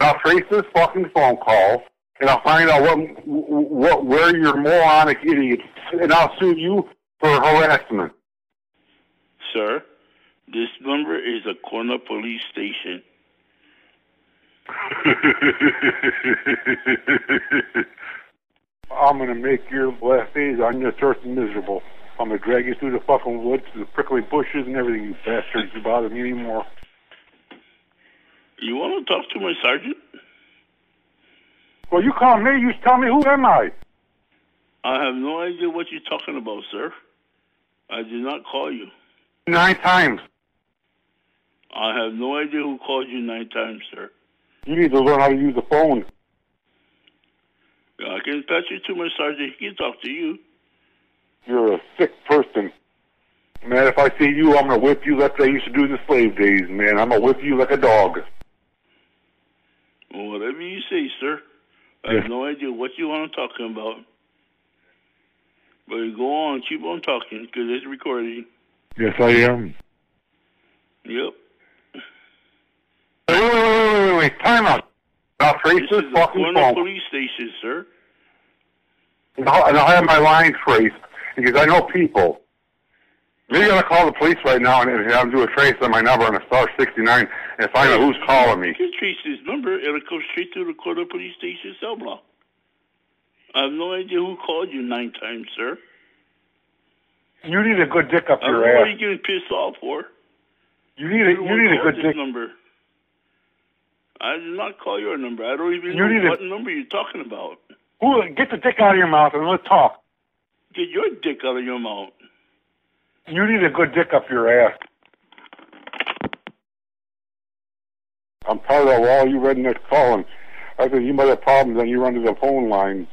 Speaker 19: I'll trace this fucking phone call, and I'll find out what, what, where you're moronic idiot, and I'll sue you for harassment.
Speaker 41: Sir, this number is a Kona Police Station.
Speaker 19: I'm gonna make your last days on this earth miserable. I'm gonna drag you through the fucking woods, the prickly bushes, and everything. You bastards, you bother me anymore.
Speaker 41: You want to talk to my sergeant?
Speaker 19: Well, you call me. You tell me who am I?
Speaker 41: I have no idea what you're talking about, sir. I did not call you.
Speaker 19: Nine times.
Speaker 41: I have no idea who called you nine times, sir.
Speaker 19: You need to learn how to use the phone.
Speaker 41: I can patch you to my sergeant. He can talk to you.
Speaker 19: You're a sick person. Man, if I see you, I'm gonna whip you like they used to do in the slave days, man. I'm gonna whip you like a dog.
Speaker 41: Well, whatever you say, sir. I have no idea what you want to talk about. But go on, keep on talking, because it's recording.
Speaker 19: Yes, I am.
Speaker 41: Yep.
Speaker 19: Wait, wait, wait, wait, wait. Time out. Trace
Speaker 41: This is
Speaker 19: fucking
Speaker 41: Kona
Speaker 19: phone.
Speaker 41: police station, sir.
Speaker 19: And I'll, and I'll have my lines traced because I know people. Maybe I'm gonna call the police right now and, and I'll do a trace on my number on a star 69 and find out who's calling me.
Speaker 41: You trace this number. It'll come straight to the Kona police station cell block. I have no idea who called you nine times, sir.
Speaker 19: You need a good dick up
Speaker 41: I
Speaker 19: your
Speaker 41: ass. what
Speaker 19: are
Speaker 41: you're getting pissed off for.
Speaker 19: You need a, you need a good dick.
Speaker 41: number. I did not call your number. I don't even
Speaker 19: You need
Speaker 41: know
Speaker 19: a-
Speaker 41: what number you're talking about.
Speaker 19: Who, get the dick out of your mouth and let's talk.
Speaker 41: Get your dick out of your mouth.
Speaker 19: You need a good dick up your ass. I'm tired of all you rednecks calling. I think you might have problems and you run to the phone lines.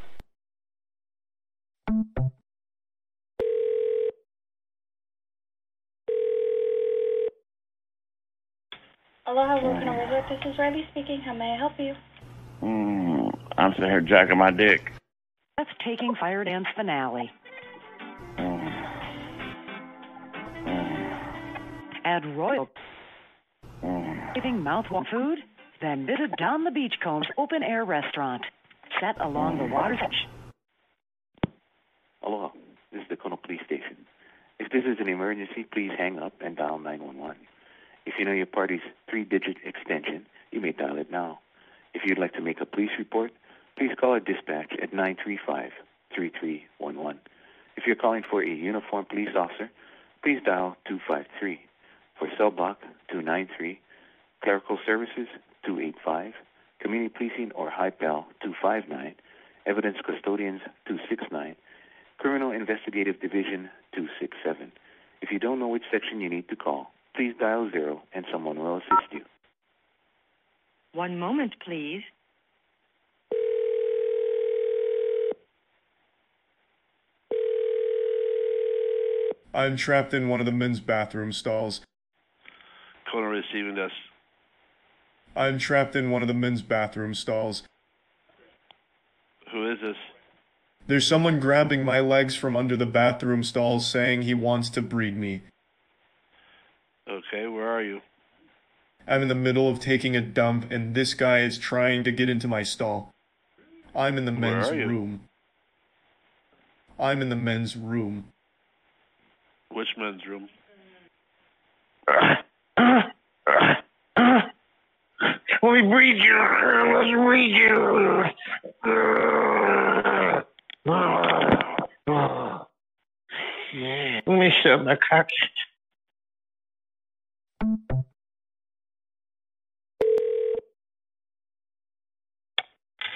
Speaker 38: Aloha Volcano Resort. This is Riley speaking. How may I help you?
Speaker 20: Mm, I'm sitting here jacking my dick.
Speaker 40: That's taking Fire Dance finale. Add royal giving mouthwatering food, then visit Don the Beachcombers open air restaurant, set along the water's edge.
Speaker 12: Aloha. This is the Kona Police Station. If this is an emergency, please hang up and dial 911. If you know your party's three-digit extension, you may dial it now. If you'd like to make a police report, please call our dispatch at 935-3311. If you're calling for a uniformed police officer, please dial 253. For cell block, 293. Clerical services, 285. Community policing or HI-PAL, 259. Evidence custodians, 269. Criminal Investigative Division 267. If you don't know which section you need to call, please dial zero and someone will assist you.
Speaker 40: One moment, please.
Speaker 42: I'm trapped in one of the men's bathroom stalls.
Speaker 43: Kona receiving desk.
Speaker 42: I'm trapped in one of the men's bathroom stalls.
Speaker 43: Who is this?
Speaker 42: There's someone grabbing my legs from under the bathroom stalls saying he wants to breed me.
Speaker 43: Okay, where are you?
Speaker 42: I'm in the middle of taking a dump and this guy is trying to get into my stall. I'm in the
Speaker 43: Where
Speaker 42: men's
Speaker 43: are you?
Speaker 42: room. I'm in the men's room.
Speaker 43: Which men's room?
Speaker 20: Let me breed you. Let's breed you. Let me shove my cock.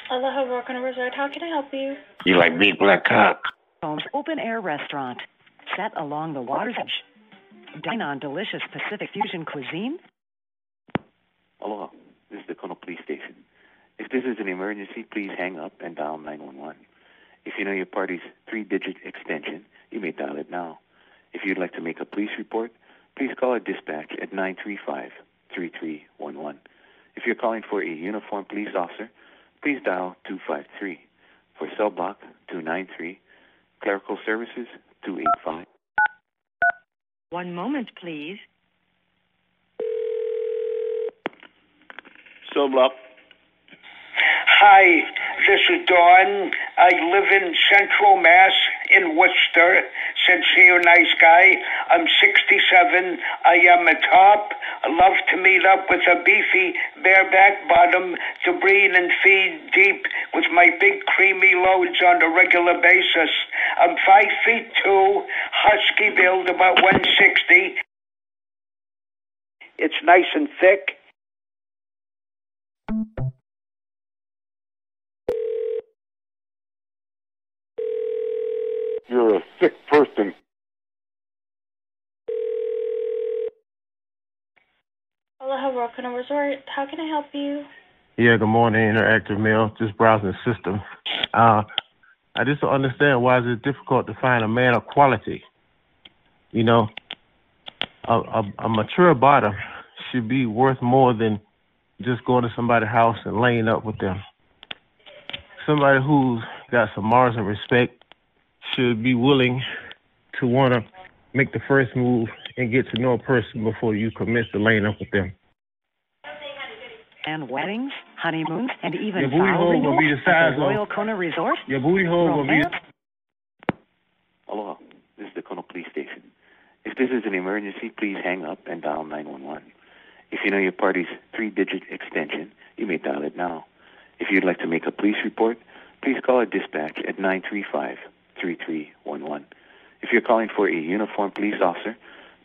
Speaker 38: Aloha Volcano Resort. How can I help you?
Speaker 20: You like big black cock?
Speaker 40: Combs open air restaurant, set along the water's edge. Dine on delicious Pacific fusion cuisine.
Speaker 12: Aloha. This is the Kona Police Station. If this is an emergency, please hang up and dial 911. If you know your party's three-digit extension, you may dial it now. If you'd like to make a police report, please call our dispatch at 935-3311. If you're calling for a uniformed police officer, please dial 253. For cell block, 293. Clerical services, 285.
Speaker 40: One moment, please.
Speaker 43: Block.
Speaker 18: Hi, this is Dawn. I live in Central Mass in Worcester. Since you're a nice guy. I'm 67. I am a top. I love to meet up with a beefy bareback bottom to breed and feed deep with my big creamy loads on a regular basis. I'm five feet two, husky build, about 160. It's nice and thick.
Speaker 39: You're a sick person.
Speaker 38: Aloha Volcano Resort. How can I help you?
Speaker 44: Yeah, good morning, Interactive Male. Just browsing the system. Uh, I just don't understand why is it difficult to find a man of quality. You know, a, a, a mature bottom should be worth more than just going to somebody's house and laying up with them. Somebody who's got some morals and respect should be willing to want to make the first move and get to know a person before you commit to laying up with them.
Speaker 40: And weddings, honeymoons, and even
Speaker 44: Your booty hole
Speaker 40: renewals
Speaker 44: gonna be the
Speaker 40: at
Speaker 44: size
Speaker 40: the
Speaker 44: of-
Speaker 40: Royal Kona Resort.
Speaker 44: Your booty hole gonna be
Speaker 40: Romance
Speaker 12: Aloha. This is the Kona Police Station. If this is an emergency, please hang up and dial 911. If you know your party's three-digit extension, you may dial it now. If you'd like to make a police report, please call our dispatch at 935-3311. If you're calling for a uniformed police officer,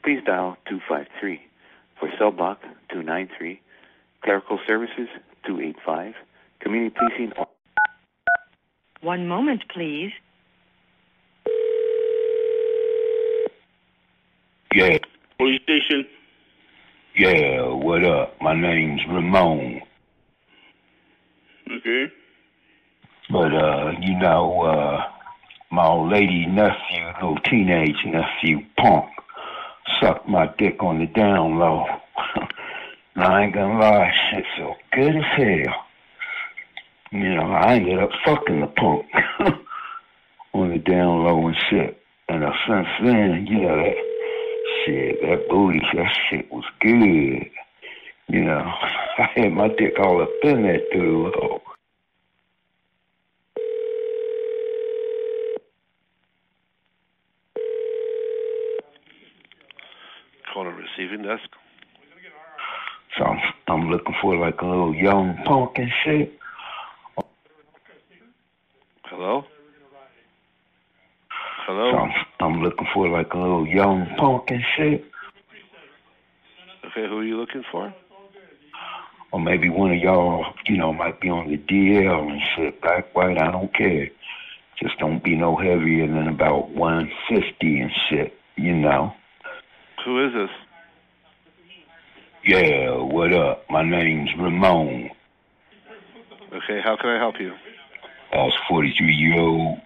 Speaker 12: please dial 253. For cell block, 293. Clerical services, 285. Community policing,
Speaker 40: One moment, please.
Speaker 45: Yeah,
Speaker 43: Police station.
Speaker 45: yeah, what up? My name's Ramon.
Speaker 43: Okay.
Speaker 45: But, uh, you know, uh, my old lady nephew, little teenage nephew, punk, sucked my dick on the down low. and I ain't gonna lie, it so good as hell. You know, I ended up fucking the punk on the down low and shit. And uh, since then, you know, that shit, that booty, that shit was good. You know, I had my dick all up in that dude. Oh.
Speaker 43: Calling receiving desk.
Speaker 45: So I'm, I'm looking for like a little young punk and shit.
Speaker 43: Hello?
Speaker 45: So
Speaker 43: Hello?
Speaker 45: I'm, I'm looking for like a little young punk and shit.
Speaker 43: Okay, who are you looking for?
Speaker 45: Or maybe one of y'all, you know, might be on the DL and shit. Black, white, I don't care. Just don't be no heavier than about 150 and shit, you know.
Speaker 43: Who is this?
Speaker 45: Yeah, what up? My name's Ramon.
Speaker 43: Okay, how can I help you?
Speaker 45: I was 43 year old,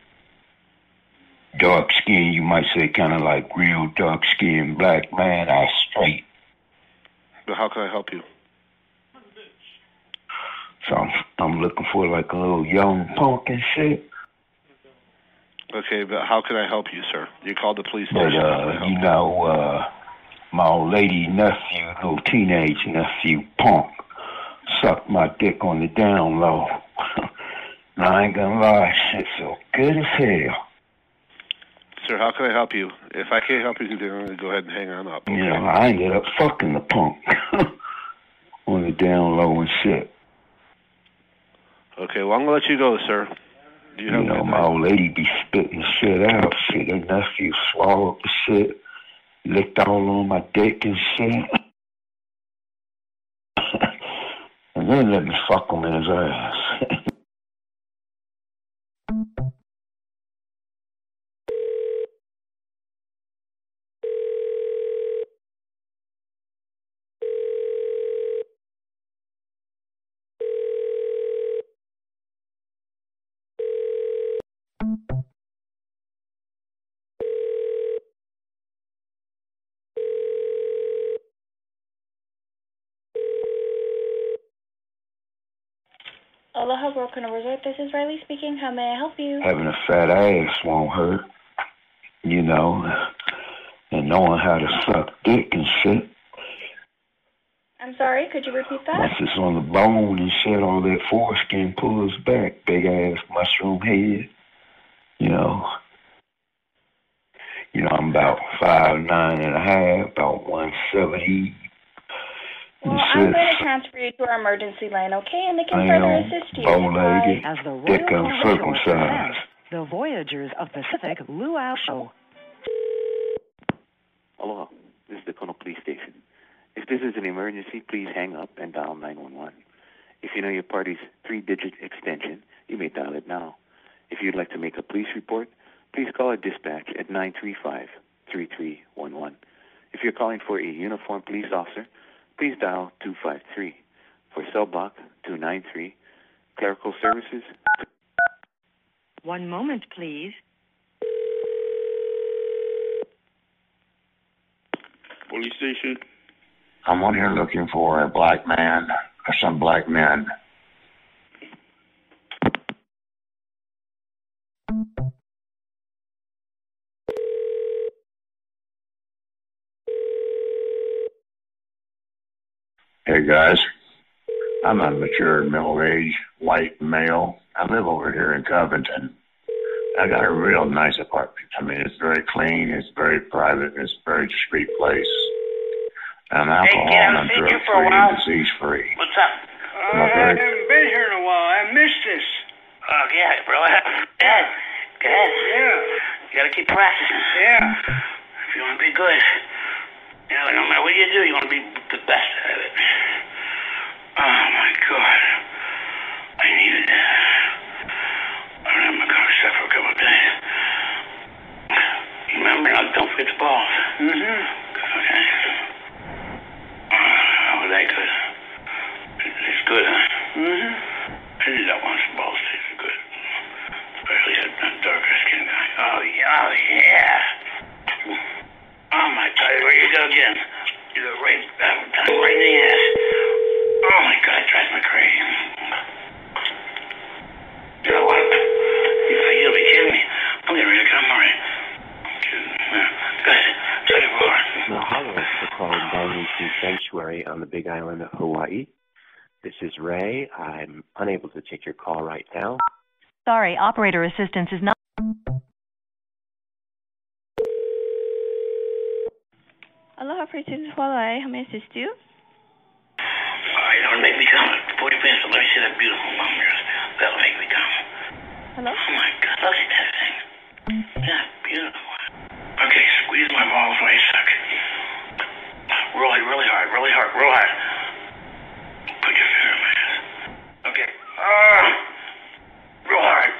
Speaker 45: dark skin, you might say kind of like real dark skin black man. I straight.
Speaker 43: But how can I help you?
Speaker 45: So I'm, I'm looking for like a little young punk and shit.
Speaker 43: Okay, but how can I help you, sir? You called the police
Speaker 45: But,
Speaker 43: station. I
Speaker 45: uh, you know, uh, my old lady nephew, little teenage nephew, punk, sucked my dick on the down low. and I ain't gonna lie, shit felt good as hell.
Speaker 43: Sir, how can I help you? If I can't help you, then I'm to go ahead and hang on up.
Speaker 45: You know, I ended up fucking the punk on the down low and shit.
Speaker 43: Okay, well, I'm to let you go, sir. You
Speaker 45: You know, my old lady be spitting shit out. Shit, her nephew swallowed the shit, licked all on my dick and shit.
Speaker 38: Aloha Broken Resort. This is Riley speaking. How may I help you?
Speaker 45: Having a fat ass won't hurt, you know, and knowing how to suck dick and shit.
Speaker 38: I'm sorry. Could you repeat that?
Speaker 45: Once it's on the bone and shit, all that foreskin pulls back. Big ass mushroom head. You know. You know, I'm about five nine and a half, about one seventy.
Speaker 38: Well, I'm going to transfer you to our emergency line, okay? And they can
Speaker 45: I
Speaker 38: further
Speaker 45: am
Speaker 38: assist you.
Speaker 45: bow legged,
Speaker 40: As the
Speaker 45: dick
Speaker 40: Royal Caribbean
Speaker 45: uncircumcised.
Speaker 40: presents the Voyagers of Pacific Luau Show.
Speaker 12: Aloha. This is the Kona Police Station. If this is an emergency, please hang up and dial 911. If you know your party's three-digit extension, you may dial it now. If you'd like to make a police report, please call our dispatch at 935-3311. If you're calling for a uniformed police officer, please dial 253. For cell block, 293. Clerical services,
Speaker 40: One moment, please.
Speaker 41: Police station.
Speaker 20: I'm on here looking for a black man or some black men. Hey guys, I'm a mature middle-aged white male. I live over here in Covington. I got a real nice apartment. I mean, it's very clean, it's very private, it's a very discreet place. I'm alcohol
Speaker 18: kid,
Speaker 20: and
Speaker 18: I've
Speaker 20: I'm
Speaker 18: drug-free
Speaker 20: and disease free.
Speaker 18: What's up?
Speaker 20: I'm a very
Speaker 18: haven't been here in a while. I missed this. Oh, yeah, bro. Go ahead. Go ahead. Yeah. You gotta keep practicing. Yeah. If you wanna be good. You know, no matter what you do, you wanna be the best at it. Oh, my God. I needed that. I don't have my car set for a couple of days. Remember, now, don't forget the balls. Mm-hmm. Okay. Oh, how was that good? It's good, huh? Mm-hmm. I did that once. Balls taste good. Especially a, a darker skin guy. Oh,
Speaker 34: Yeah. Oh my God, where you go again? You go right, uh, right in the ass. Oh my God, it drives me crazy. You know what? You, you gotta be kidding me. I'm getting ready to come already. Go ahead. Tell you more.
Speaker 46: Mahalo for calling Dimension Sanctuary on the Big Island of Hawaii. This is Ray. I'm unable to take your call right now.
Speaker 35: Sorry, operator assistance is not.
Speaker 17: Aloha, Princess Hawaii. How may I assist you?
Speaker 34: Don't make me come. 40 minutes, let me see that beautiful mom yours. That'll make me come.
Speaker 17: Hello?
Speaker 34: Oh my God, look at that thing. That's beautiful. Okay, squeeze my balls while you suck. Really, really hard, really hard, real hard. Put your finger in my ass. Okay. Ah, real hard.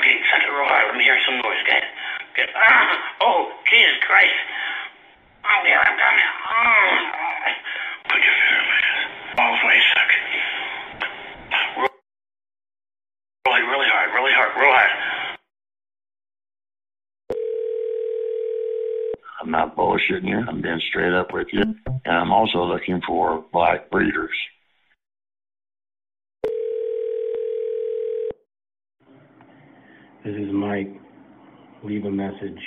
Speaker 34: Okay, suck it real hard. Let me hear some noise. Get, get. Ah, oh, Jesus Christ. Oh, yeah, I'm done. Ah. Put your finger in my ass. Balls while you suck. Really, really hard, really hard, real hard.
Speaker 20: I'm not bullshitting you. I'm being straight up with you. And I'm also looking for black breeders.
Speaker 47: This is Mike. Leave a message.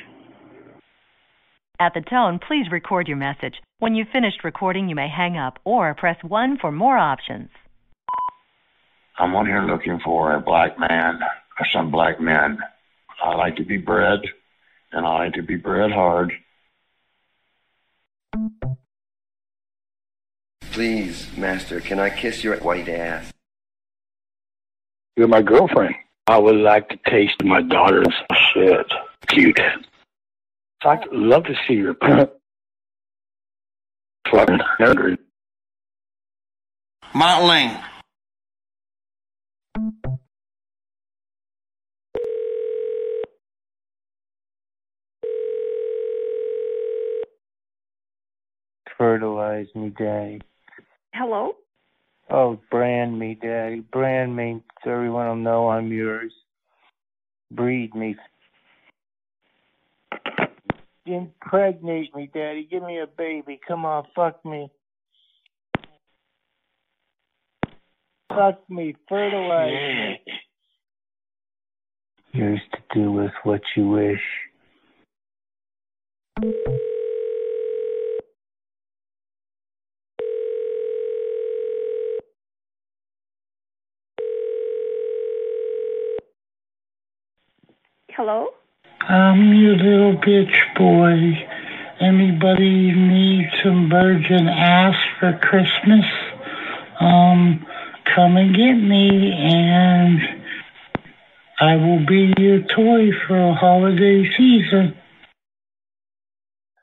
Speaker 35: At the tone, please record your message. When you've finished recording, you may hang up or press 1 for more options.
Speaker 20: I'm on here looking for a black man or some black men. I like to be bred, and I like to be bred hard.
Speaker 44: Please, master, can I kiss your white ass?
Speaker 48: You're my girlfriend. I would like to taste my daughter's shit. Cute. I'd love to see your fucking hundred.
Speaker 34: Montling.
Speaker 19: Fertilize me, Daddy.
Speaker 17: Hello?
Speaker 19: Oh, brand me, Daddy. Brand me so everyone will know I'm yours. Breed me. Impregnate me, Daddy. Give me a baby. Come on, fuck me. Fuck me. Fertilize me. Yours to do with what you wish.
Speaker 17: Hello?
Speaker 19: I'm your little bitch boy. Anybody need some virgin ass for Christmas? Um, come and get me and I will be your toy for a holiday season.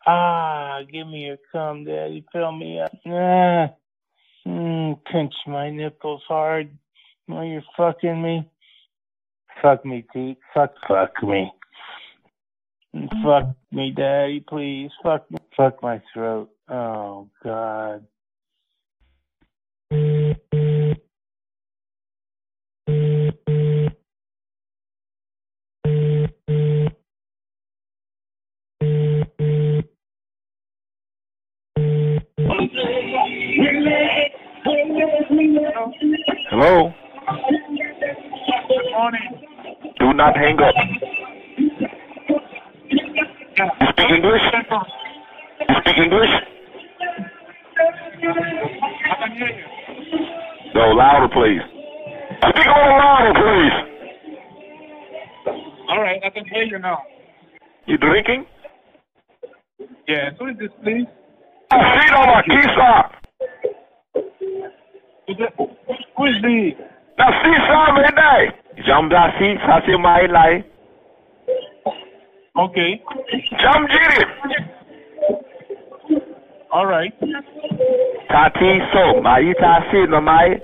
Speaker 19: Ah, give me your cum, daddy. Fill me up. Ah. Mm, pinch my nipples hard while you're fucking me. Fuck me, Pete. Fuck, fuck me. Fuck me, daddy, please. Fuck me. Fuck my throat. Oh, God.
Speaker 49: Do not Jamba si sasi mai lai.
Speaker 50: Okay.
Speaker 49: Jam jiri.
Speaker 50: All right.
Speaker 49: Tati so mai tasi no mai.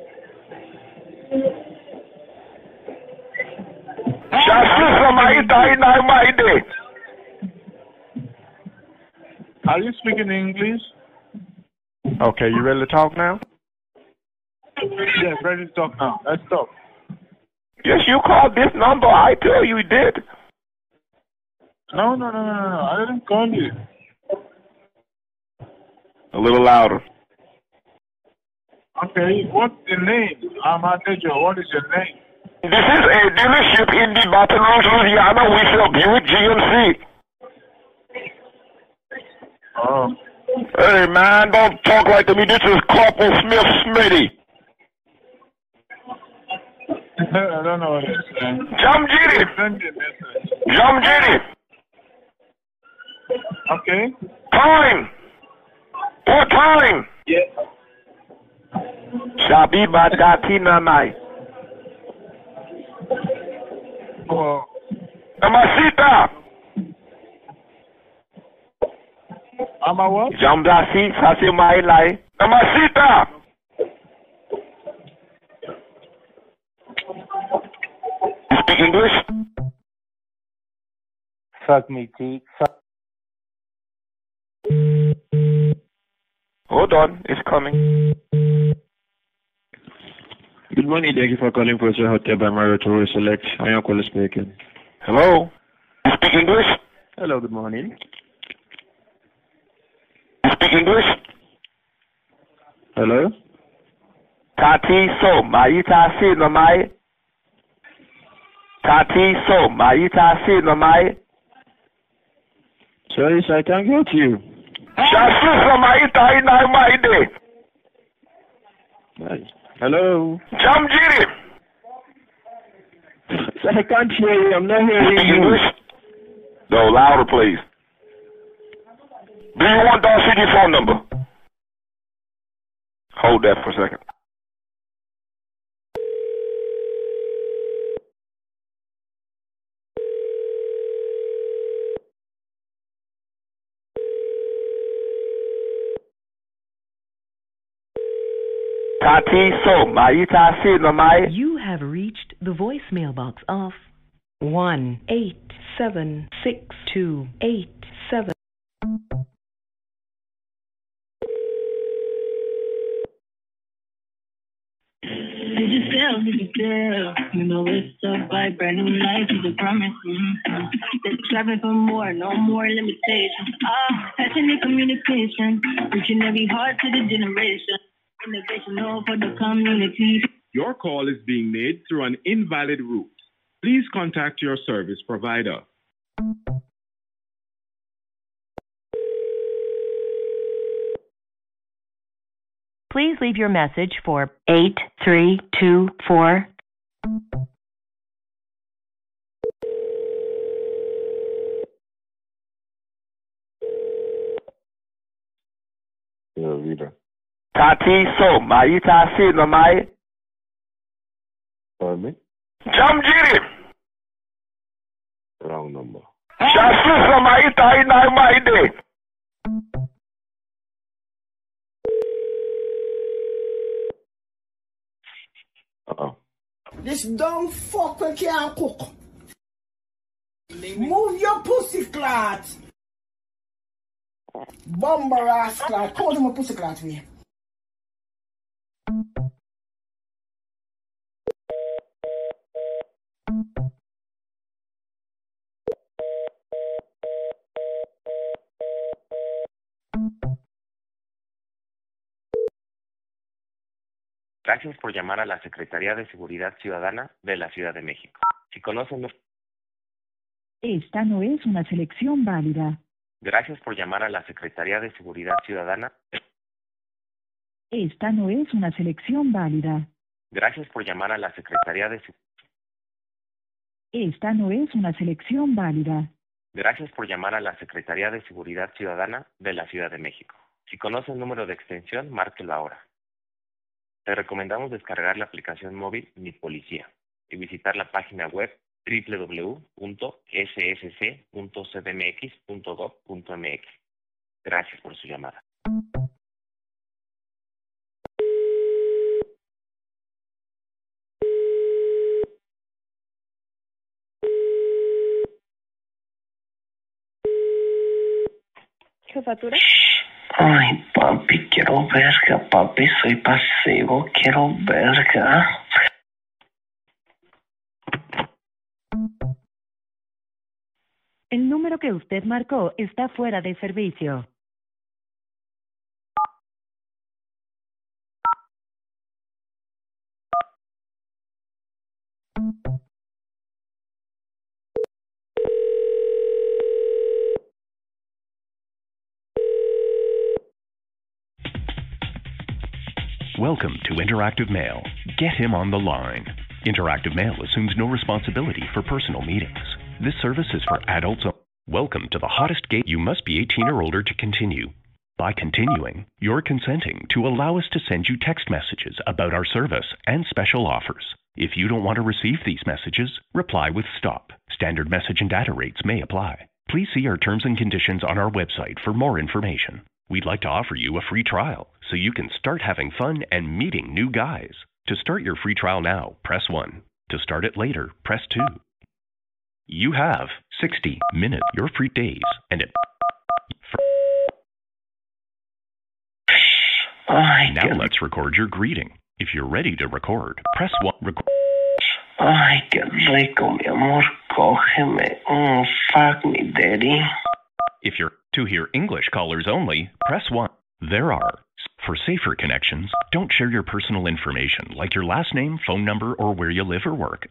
Speaker 49: Shasi so mai tai nai mai de.
Speaker 50: Are you speaking English?
Speaker 49: Okay, you ready to talk now?
Speaker 50: Yes, ready to talk now. Let's talk.
Speaker 49: Yes, you called this number. I tell you you did.
Speaker 19: No, no, no, no, no. I didn't call you.
Speaker 49: A little louder.
Speaker 19: Okay, what's your name? I'm Adejo. What is your name?
Speaker 49: This is a dealership in the Baton Rouge, Louisiana. We sell Buick GMC.
Speaker 19: Oh.
Speaker 49: Hey, man, don't talk like to me. This is Corporal Smith Smitty.
Speaker 19: I don't know what you're saying.
Speaker 49: Jump Jitty.
Speaker 19: Send me a message.
Speaker 49: Jump Jitty.
Speaker 19: Okay.
Speaker 49: Time. What time?
Speaker 19: Yeah.
Speaker 49: Shabi Badati Nanai.
Speaker 19: Oh.
Speaker 49: Namasita.
Speaker 19: I'm a what?
Speaker 49: Jamdasi Sasi Mailai. Namasita. You speak English?
Speaker 44: Fuck me, T. Fuck.
Speaker 49: Hold on, it's coming.
Speaker 51: Good morning. Thank you for calling Pursuit Hotel by Marriott Royal Select. I am calling speaking.
Speaker 49: Hello? You speak English?
Speaker 51: Hello, good morning.
Speaker 49: You speak English?
Speaker 51: Hello?
Speaker 49: Tati so maita si no mai. Tati so maita si no mai.
Speaker 51: Sorry, sir, I can't get you.
Speaker 49: Shasu so maita ina mai de.
Speaker 51: Hi. Hello?
Speaker 49: Jam jiri.
Speaker 51: I can't hear you. I'm not hearing you.
Speaker 49: No, louder please. Do you want City phone number? Hold that for a second. Tati so maita si no mai.
Speaker 40: You have reached the voicemail box of one eight seven six two eight seven.
Speaker 52: Did you feel, did you feel? You know it's a vibe, brand new life is a promise. Mm-hmm. They're striving for more, no more limitations. Ah, passionate communication, reaching every heart to the generation. Innovational for the community.
Speaker 53: Your call is being made through an invalid route. Please contact your service provider.
Speaker 35: Please leave your message for 8324.
Speaker 44: Yeah, Rita.
Speaker 49: Kati soma itase no mai.
Speaker 44: Pardon me?
Speaker 49: Jamjiri.
Speaker 44: Wrong number.
Speaker 49: Shasu soma ita ina mai de.
Speaker 44: Uh-oh.
Speaker 34: This dumb fucker can't cook. Move your pussy clot. Bomber ass clot. Call him a pussy clot, we.
Speaker 54: Gracias por llamar a la Secretaría de Seguridad Ciudadana de la Ciudad de México. Si conocen los...
Speaker 55: Esta no es una selección válida.
Speaker 54: Gracias por llamar a la Secretaría de Seguridad Ciudadana.
Speaker 55: Esta no es una selección válida.
Speaker 54: Gracias por llamar a la Secretaría de Se-
Speaker 55: Esta no es una selección válida.
Speaker 54: Gracias por llamar a la Secretaría de Seguridad Ciudadana de la Ciudad de México. Si conoce el número de extensión, márquelo ahora. Te recomendamos descargar la aplicación móvil Mi Policía y visitar la página web www.ssc.cdmx.gov.mx. Gracias por su llamada.
Speaker 38: Jefatura.
Speaker 45: Ay, papi, quiero verga, papi, soy pasivo, quiero verga.
Speaker 35: El número que usted marcó está fuera de servicio.
Speaker 56: Welcome to Interactive Male. Get him on the line. Interactive Male assumes no responsibility for personal meetings. This service is for adults. o- Welcome to the hottest gate. You must be 18 or older to continue. By continuing, you're consenting to allow us to send you text messages about our service and special offers. If you don't want to receive these messages, reply with stop. Standard message and data rates may apply. Please see our terms and conditions on our website for more information. We'd like to offer you a free trial so you can start having fun and meeting new guys. To start your free trial now, press 1. To start it later, press 2. You have 60 minutes, your free days, and it. now let's record your greeting. If you're ready to record, press 1. Record.
Speaker 46: Ay, qué rico, mi amor. Cógeme. Mm, fuck me, daddy.
Speaker 56: If you're to hear English callers only, press 1. There are. For safer connections, don't share your personal information like your last name, phone number, or where you live or work.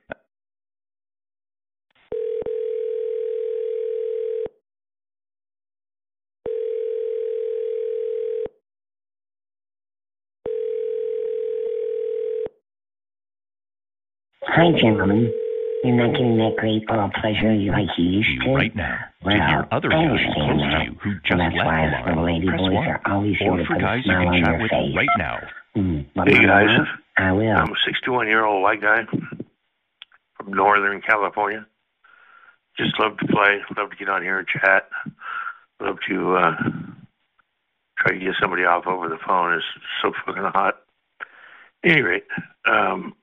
Speaker 4: Hi, gentlemen. You're not getting that great ball pleasure you like you used to.
Speaker 56: Right now.
Speaker 4: Well,
Speaker 56: to hear other
Speaker 4: I
Speaker 56: guys
Speaker 4: understand
Speaker 56: close to you who
Speaker 4: Well,
Speaker 56: just
Speaker 4: that's
Speaker 56: left
Speaker 4: why
Speaker 56: the
Speaker 4: us little
Speaker 56: line,
Speaker 4: lady
Speaker 56: press
Speaker 4: boys
Speaker 56: 1.
Speaker 4: are always sure
Speaker 56: Or
Speaker 4: to
Speaker 56: for
Speaker 4: put a
Speaker 56: guys you can
Speaker 4: on
Speaker 56: chat with
Speaker 4: face.
Speaker 56: right now.
Speaker 4: Mm, but
Speaker 44: Hey guys,
Speaker 4: mom, I will.
Speaker 44: I'm a 61 year old white guy from Northern California. Just love to play, love to get on here and chat, love to uh, try to get somebody off over the phone. It's so fucking hot. At any rate, um,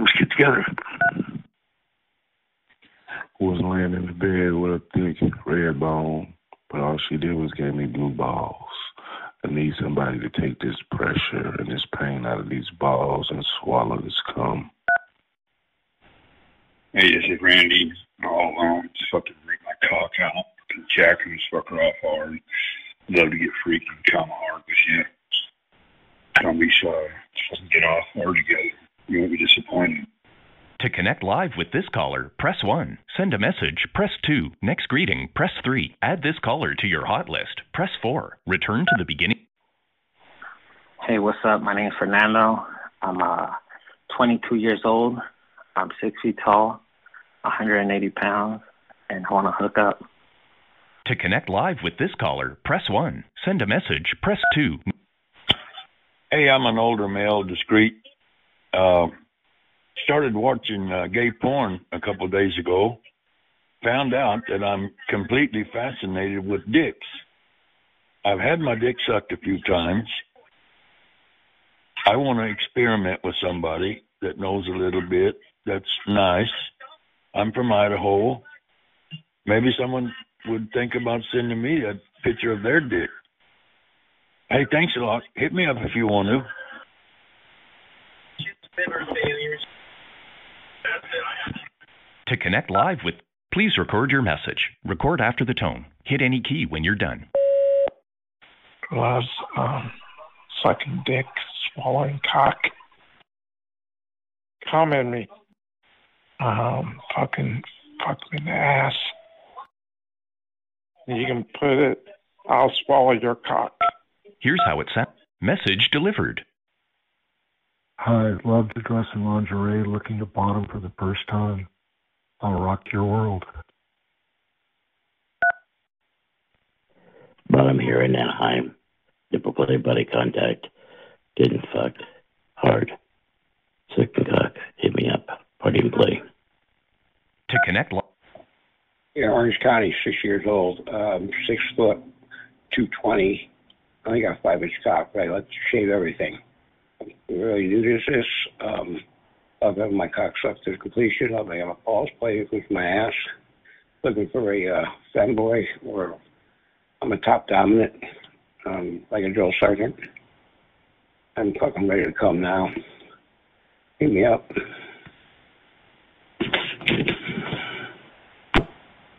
Speaker 44: let's get together.
Speaker 32: Was laying in the bed with a thick red bone, but all she did was gave me blue balls. I need somebody to take this pressure and this pain out of these balls and swallow this cum.
Speaker 57: Hey, this is Randy. All alone. Just fucking break my cock out. Fucking jacking this fucker off hard. Love to get freaking come hard with you. Don't be shy. Just fucking get off hard together. You won't be disappointed.
Speaker 56: To connect live with this caller, press 1. Send a message, press 2. Next greeting, press 3. Add this caller to your hot list, press 4. Return to the beginning.
Speaker 27: Hey, what's up? My name's Fernando. I'm uh, 22 years old. I'm six feet tall, 180 pounds, and I want to hook up.
Speaker 56: To connect live with this caller, press 1. Send a message, press 2.
Speaker 57: Hey, I'm an older male, discreet. Uh, started watching uh, gay porn a couple of days ago. Found out that I'm completely fascinated with dicks. I've had my dick sucked a few times. I want to experiment with somebody that knows a little bit. That's nice. I'm from Idaho. Maybe someone would think about sending me a picture of their dick. Hey, thanks a lot. Hit me up if you want to.
Speaker 56: To connect live with, please record your message. Record after the tone. Hit any key when you're done.
Speaker 58: Loves um, sucking dick, swallowing cock. Come at me. Um, fucking, fuck me in the ass. You can put it. I'll swallow your cock.
Speaker 56: Here's how it sounds. Message delivered.
Speaker 7: Hi, love to dress in lingerie, looking at bottom for the first time. I'll rock your world.
Speaker 59: But I'm here in Anaheim. Nipple play, body contact. Getting fucked. Hard. Sick and cock. Hit me up. Party and play.
Speaker 56: To connect live.
Speaker 34: Yeah, Orange County, six years old, um, six foot, two twenty. I only got five inch cock, but I like to shave everything. You really do this. This um, love had my cock sucked to completion. Love having my balls played with my ass. Looking for a uh, femboy or I'm a top dominant, um, like a drill sergeant. I'm fucking ready to come now. Hit me up.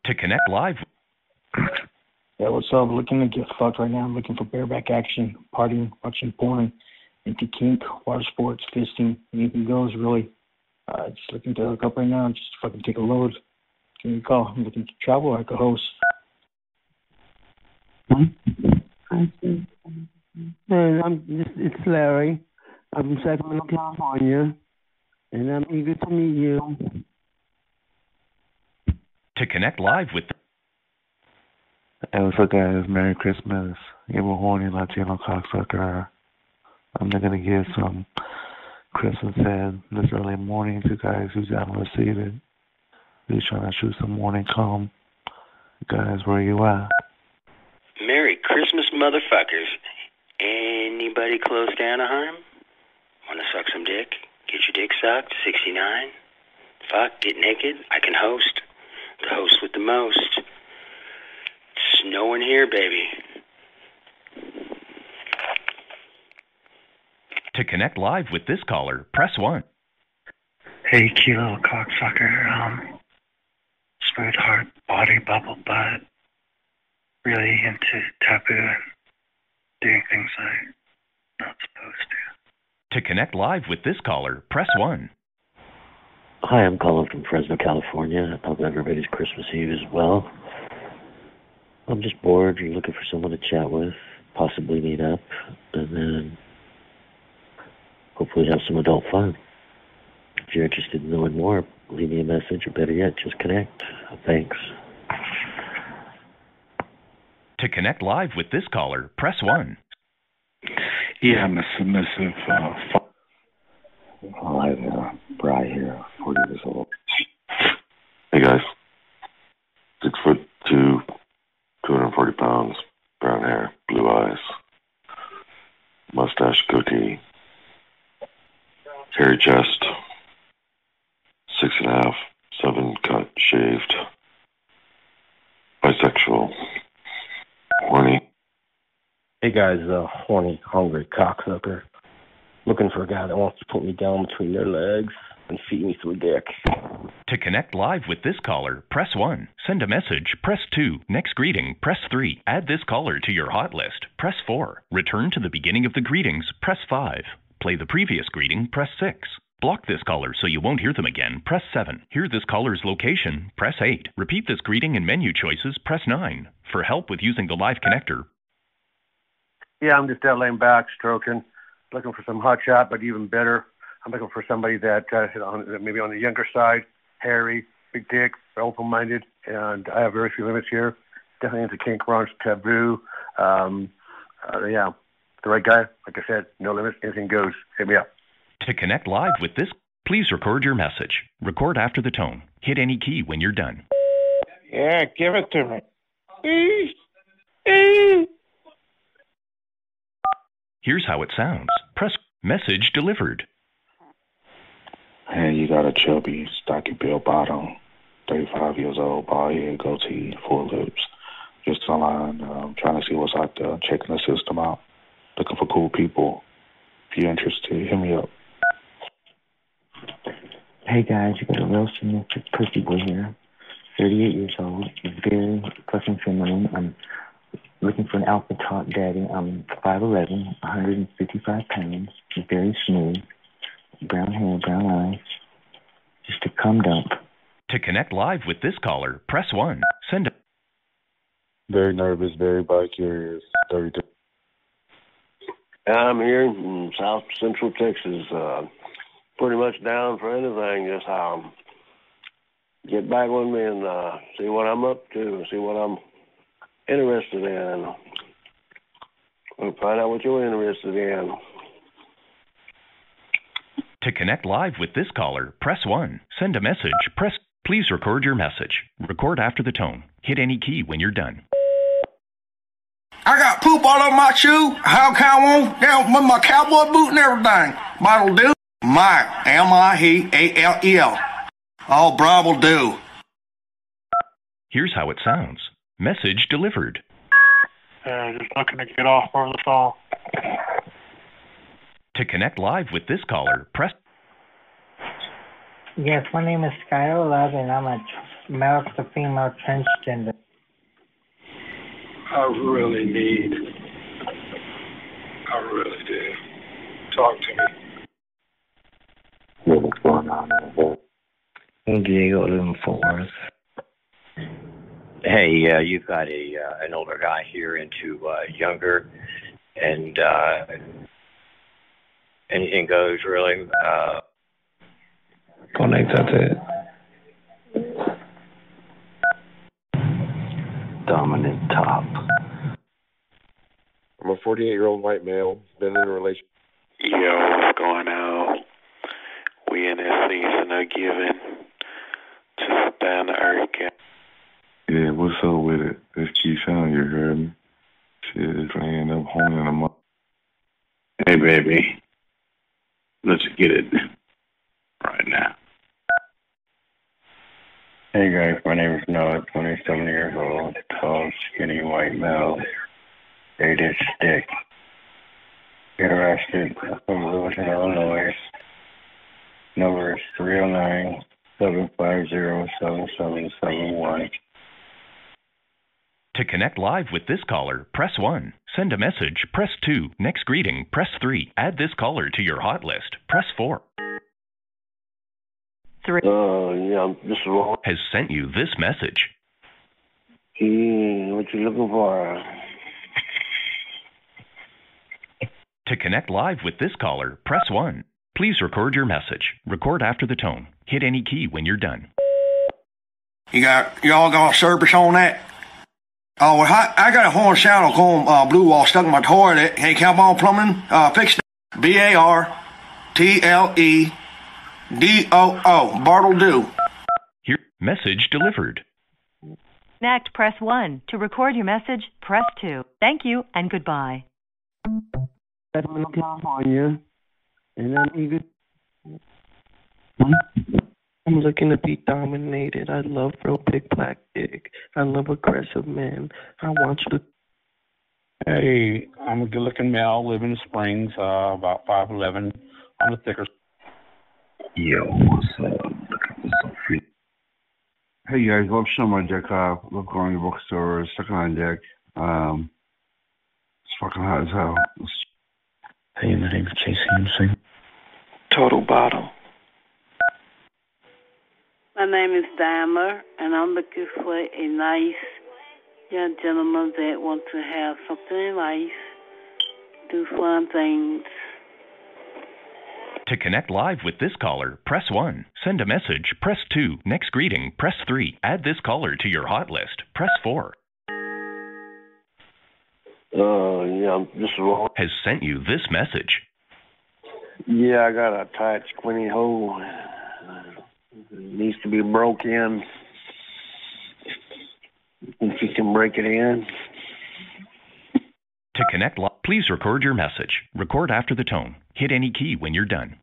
Speaker 4: To connect live,
Speaker 27: Yeah, what's up? Looking to get fucked right now. I'm looking for bareback action, partying, watching porn, into kink, water sports, fisting, anything goes really. Uh, just looking to hook up right now. Just fucking take a load. Give me a call. I'm looking to travel like a host.
Speaker 60: Hey, I'm this it's Larry. I'm from Sacramento, California, and I'm eager to meet you.
Speaker 4: to connect live with
Speaker 61: Hey, what's up, guys? Merry Christmas. I'm a horny Latino cocksucker. I'm not gonna give some Christmas head this early morning to guys who haven't received it. Who's trying to shoot some morning cum. Guys, where you at?
Speaker 62: Merry Christmas, motherfuckers. Anybody close to Anaheim? Want to suck some dick? Get your dick sucked? 69? Fuck, get naked? I can host. The host with the most. It's snowing here, baby.
Speaker 4: To connect live with this caller, press 1.
Speaker 63: Hey, kilo cocksucker. Um, smooth heart, body bubble butt. Really into taboo and doing things I'm not supposed to.
Speaker 4: To connect live with this caller, press 1.
Speaker 64: Hi, I'm calling from Fresno, California. I hope everybody's Christmas Eve is well. I'm just bored. You're looking for someone to chat with, possibly meet up, and then hopefully have some adult fun. If you're interested in knowing more, leave me a message, or better yet, just connect. Thanks.
Speaker 4: To connect live with this caller, press 1.
Speaker 65: Yeah, I'm a submissive. Uh, fu-
Speaker 64: Hi there. Bry here, 40 years old.
Speaker 66: Hey guys, six foot two, 240 pounds, brown hair, blue eyes, mustache goatee, hairy chest, six and a half, seven cut, shaved, bisexual, horny.
Speaker 67: Hey guys, a horny, hungry cocksucker. Looking for a guy that wants to put me down between their legs and feed me through dick.
Speaker 4: To connect live with this caller, press 1. Send a message, press 2. Next greeting, press 3. Add this caller to your hot list, press 4. Return to the beginning of the greetings, press 5. Play the previous greeting, press 6. Block this caller so you won't hear them again, press 7. Hear this caller's location, press 8. Repeat this greeting and menu choices, press 9. For help with using the live connector,
Speaker 44: Yeah, I'm just uh, laying back, stroking, looking for some hot shot, but even better, I'm looking for somebody that uh, you know, maybe on the younger side, hairy, big dick, open-minded, and I have very few limits here. Definitely into kink, grunge, taboo. Um, uh, yeah, the right guy. Like I said, no limits, anything goes. Hit me up.
Speaker 4: To connect live with this, please record your message. Record after the tone. Hit any key when you're done.
Speaker 68: Yeah, give it to me.
Speaker 4: Here's how it sounds. Press message delivered.
Speaker 2: Hey, you got a chubby, stocky built bottom, 35 years old, bald head, goatee, full lips. Just online, um, trying to see what's out there, checking the system out, looking for cool people. If you're interested, hit me up.
Speaker 69: Hey guys, you got a real submissive pussy boy here. 38 years old, very fucking feminine. I'm looking for an alpha top daddy. I'm 5'11, 155 pounds, very smooth, brown hair, brown eyes, just a cum dump.
Speaker 4: To connect live with this caller, press 1. Send a
Speaker 70: Very nervous, very bi curious, 32.
Speaker 71: I'm here in South Central Texas. Uh, pretty much down for anything. Just um, get back with me and uh, see what I'm up to, see what I'm interested in. We'll find out what you're interested in.
Speaker 4: To connect live with this caller, press 1. Send a message, press Please record your message. Record after the tone. Hit any key when you're done.
Speaker 34: I got poop all over my shoe. How can I want down with my cowboy boot and everything? Bottle do. Mike, M-I-E-A-L-E-L. All oh, bravo do.
Speaker 4: Here's how it sounds. Message delivered.
Speaker 68: Uh, just looking to get off over the phone.
Speaker 4: To connect live with this caller, press
Speaker 72: Yes, my name is Skylar Love, and I'm a
Speaker 73: male to female transgender.
Speaker 7: I really need. I really do. Talk to me.
Speaker 74: What's going on?
Speaker 3: Diego living Fort Worth. Hey, uh, you've got a uh, an older guy here into uh, younger, and uh, anything goes really. Uh,
Speaker 74: Connect, that's it. Dominant top.
Speaker 75: I'm a 48 year old white male, been in a relationship.
Speaker 30: Yo, what's going on? We in this season of giving. Just down to earth. Guy.
Speaker 76: Yeah, what's up with it? It's Keyshawn, you heard me? Shit, if I end up honing them up.
Speaker 35: Hey, baby. Let's get it right now.
Speaker 77: Hey guys, my name is Noah, 27 years old, tall, skinny white male, 8 inch dick. Interested from Lewistown, Illinois. Number is 309 750 7771.
Speaker 4: To connect live with this caller, press 1. Send a message, press 2. Next greeting, press 3. Add this caller to your hot list, press 4.
Speaker 44: Three. Uh, yeah, this is Ron.
Speaker 4: Has sent you this message.
Speaker 44: Hey, what you looking for?
Speaker 4: To connect live with this caller, press 1. Please record your message. Record after the tone. Hit any key when you're done.
Speaker 34: You got y'all got service on that? Oh, well, I, I got a horn shadow comb uh, blue wall stuck in my toilet. Hey, Cowball Plumbing, uh, fix it. B A R T L E D O O Bartle do.
Speaker 4: Here, message delivered.
Speaker 35: Next, press 1. To record your message, press 2. Thank you and goodbye.
Speaker 78: Sacramento, California, and I'm eager.
Speaker 79: I'm looking to be dominated. I love real big black dick. I love aggressive men. I want you to.
Speaker 80: Hey, I'm a good-looking male, live in Springs, uh, about five eleven, on the thicker.
Speaker 74: Yo, what's up? Looking for some free.
Speaker 80: Hey you guys, love Summer Deck uh love going to bookstores, second on deck. Um it's fucking hot as hell.
Speaker 74: Hey, my name's Chase Henderson.
Speaker 35: Total bottle.
Speaker 81: My name is Dimer, and I'm looking for a nice young gentleman that wants to have something in life, do fun things.
Speaker 4: To connect live with this caller, press 1. Send a message, press 2. Next greeting, press 3. Add this caller to your hot list, press 4.
Speaker 44: Uh, yeah, this is Ron.
Speaker 4: Has sent you this message.
Speaker 44: Yeah, I got a tight, squinty hole. It needs to be broke in. If you can break it in.
Speaker 4: To connect live, please record your message. Record after the tone. Hit any key when you're done.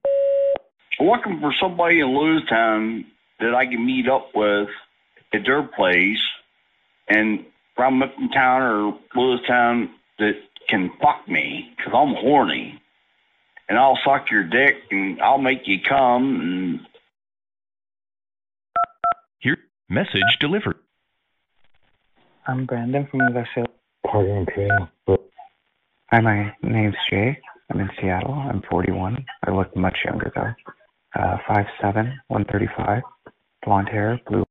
Speaker 35: I'm looking for somebody in Lewistown that I can meet up with at their place and from up in town or Lewistown that can fuck me because I'm horny. And I'll suck your dick and I'll make you come and
Speaker 4: Here, message delivered.
Speaker 73: I'm Brandon from Garcia.
Speaker 80: Pardon me.
Speaker 82: Hi, my name's Jay. I'm in Seattle. I'm 41. I look much younger though. Uh, 5'7", 135, blonde hair, blue.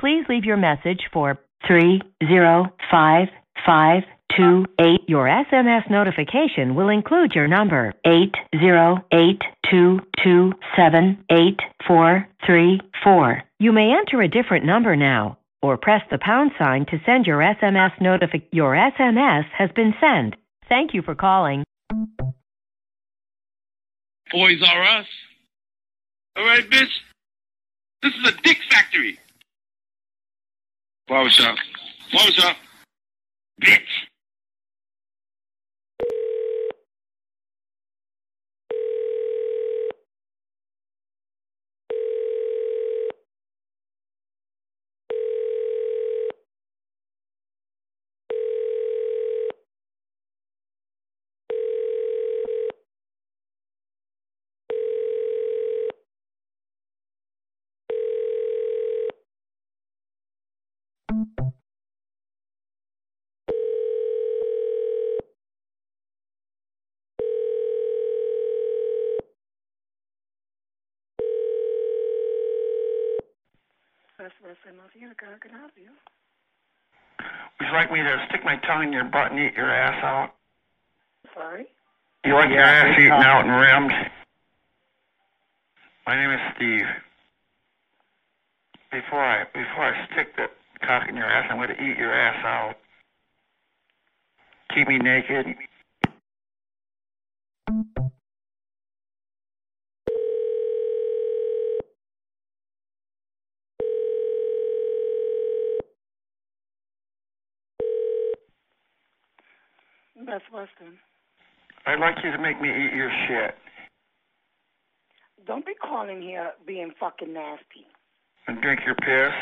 Speaker 35: Please leave your message for 305528. Your SMS notification will include your number 80822784434. You may enter a different number now or press the pound sign to send your SMS notification. Your SMS has been sent. Thank you for calling.
Speaker 83: Boys are us. All right, bitch. This is a dick factory. Barbershop. Barbershop. Bitch.
Speaker 55: Best Western North Utica. How can help you?
Speaker 8: Would you like me to stick my tongue in your butt and eat your ass out?
Speaker 55: Sorry?
Speaker 8: You like your ass eaten out and rimmed? My name is Steve. Before I before I stick the cock in your ass, I'm going to eat your ass out. Keep me naked.
Speaker 55: Best
Speaker 8: I'd like you to make me eat your shit
Speaker 55: Don't be calling here being fucking nasty.
Speaker 8: and drink your piss.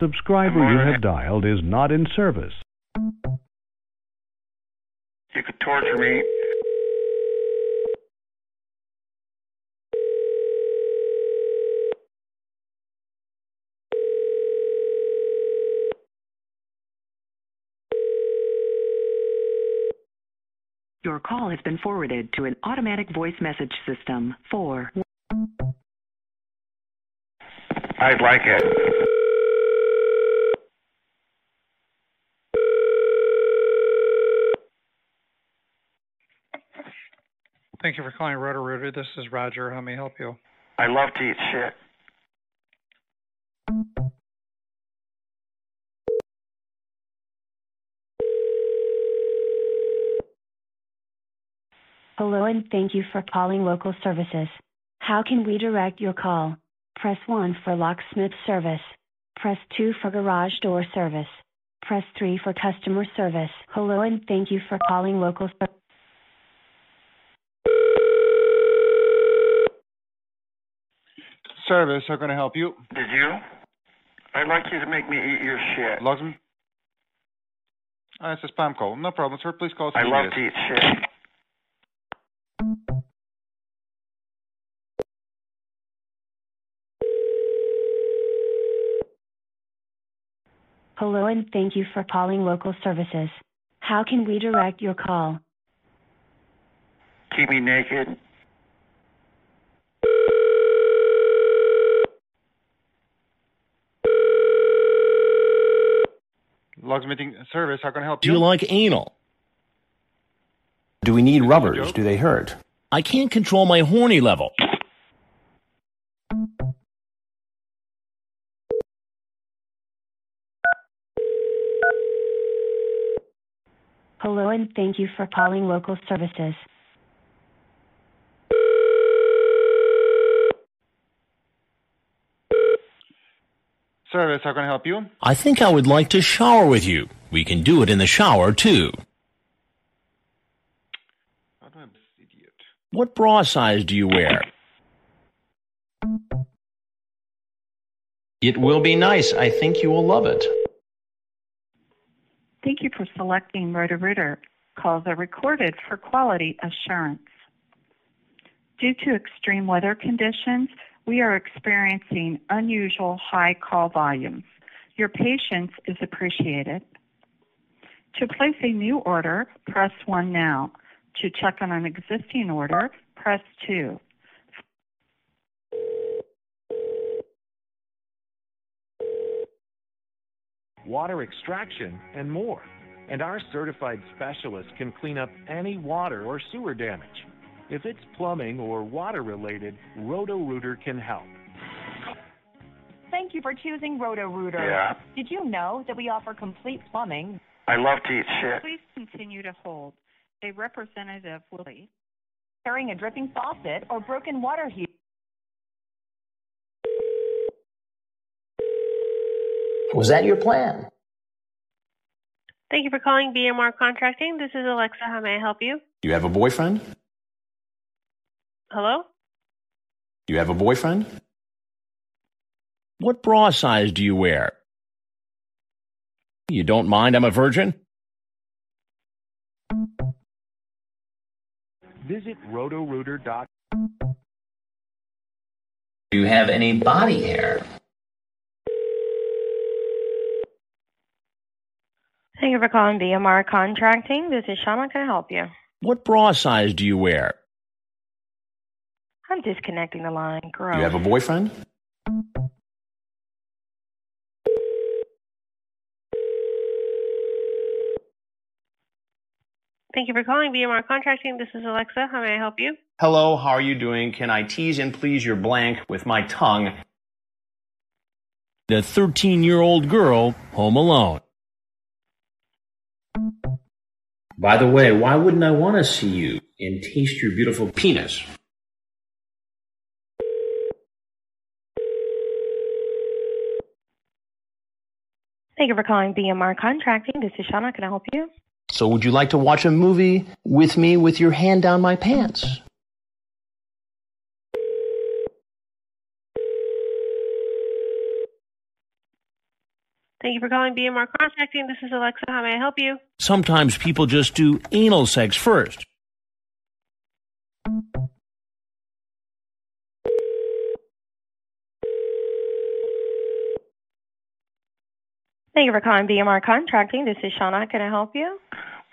Speaker 84: Subscriber you have dialed is not in service.
Speaker 8: You could torture me.
Speaker 85: Your call has been forwarded to an automatic voice message system. For
Speaker 8: I'd like it.
Speaker 86: Thank you for calling Roto Rooter. This is Roger. How may I help you?
Speaker 8: I love to eat shit.
Speaker 87: Hello and thank you for calling local services. How can we direct your call? Press 1 for locksmith service. Press 2 for garage door service. Press 3 for customer service. Hello and thank you for calling local ser-
Speaker 44: Service, how can I help you?
Speaker 8: Did you? I'd like you to make me eat your shit.
Speaker 44: Logsman? Ah, it's a spam call. No problem, sir. Please call us
Speaker 8: I love to eat shit.
Speaker 87: Hello and thank you for calling local services. How can we direct your call?
Speaker 8: Keep me naked.
Speaker 44: Logsmithing service, how can I help you?
Speaker 88: Do you like anal? Do we need rubbers? Do they hurt? I can't control my horny level.
Speaker 87: Hello and thank you for calling local services.
Speaker 44: Service, how can I help you?
Speaker 88: I think I would like to shower with you. We can do it in the shower, too. What bra size do you wear? It will be nice. I think you will love it. Thank you for selecting Roto Rooter. Calls are recorded for quality assurance. Due to extreme weather conditions, we are experiencing unusual high call volumes. Your patience is appreciated. To place a new order, press 1 now. To check on an existing order, press 2.
Speaker 89: Water extraction, and more. And our certified specialists can clean up any water or sewer damage. If it's plumbing or water related, Roto Rooter can help.
Speaker 90: Thank you for choosing Roto Rooter.
Speaker 8: Yeah.
Speaker 90: Did you know that we offer complete plumbing?
Speaker 8: I love to eat shit.
Speaker 88: Please continue to hold. A representative will be.
Speaker 90: Carrying a dripping faucet or broken water heater.
Speaker 88: Was that your plan?
Speaker 91: Thank you for calling BMR Contracting. This is Alexa. How may I help you?
Speaker 88: You have a boyfriend?
Speaker 91: Hello?
Speaker 88: You have a boyfriend? What bra size do you wear? You don't mind I'm a virgin?
Speaker 89: Visit rotorooter.com.
Speaker 88: Do you have any body hair?
Speaker 91: Thank you for calling BMR Contracting. This is Shama. Can I help you?
Speaker 88: What bra size do you wear?
Speaker 91: I'm disconnecting the line. Gross.
Speaker 88: You have a boyfriend?
Speaker 92: Thank you for calling BMR Contracting. This is Alexa. How may I help you?
Speaker 88: Hello, how are you doing? Can I tease and please your blank with my tongue?
Speaker 93: The 13 year old girl home alone.
Speaker 88: By the way, why wouldn't I want to see you and taste your beautiful penis?
Speaker 91: Thank you for calling BMR Contracting. This is Shauna. Can I help you?
Speaker 88: So, would you like to watch a movie with me with your hand down my pants?
Speaker 92: Thank you for calling BMR Contracting. This is Alexa. How may I help you?
Speaker 93: Sometimes people just do anal sex first.
Speaker 91: Thank you for calling BMR Contracting. This is Shauna. Can I help you?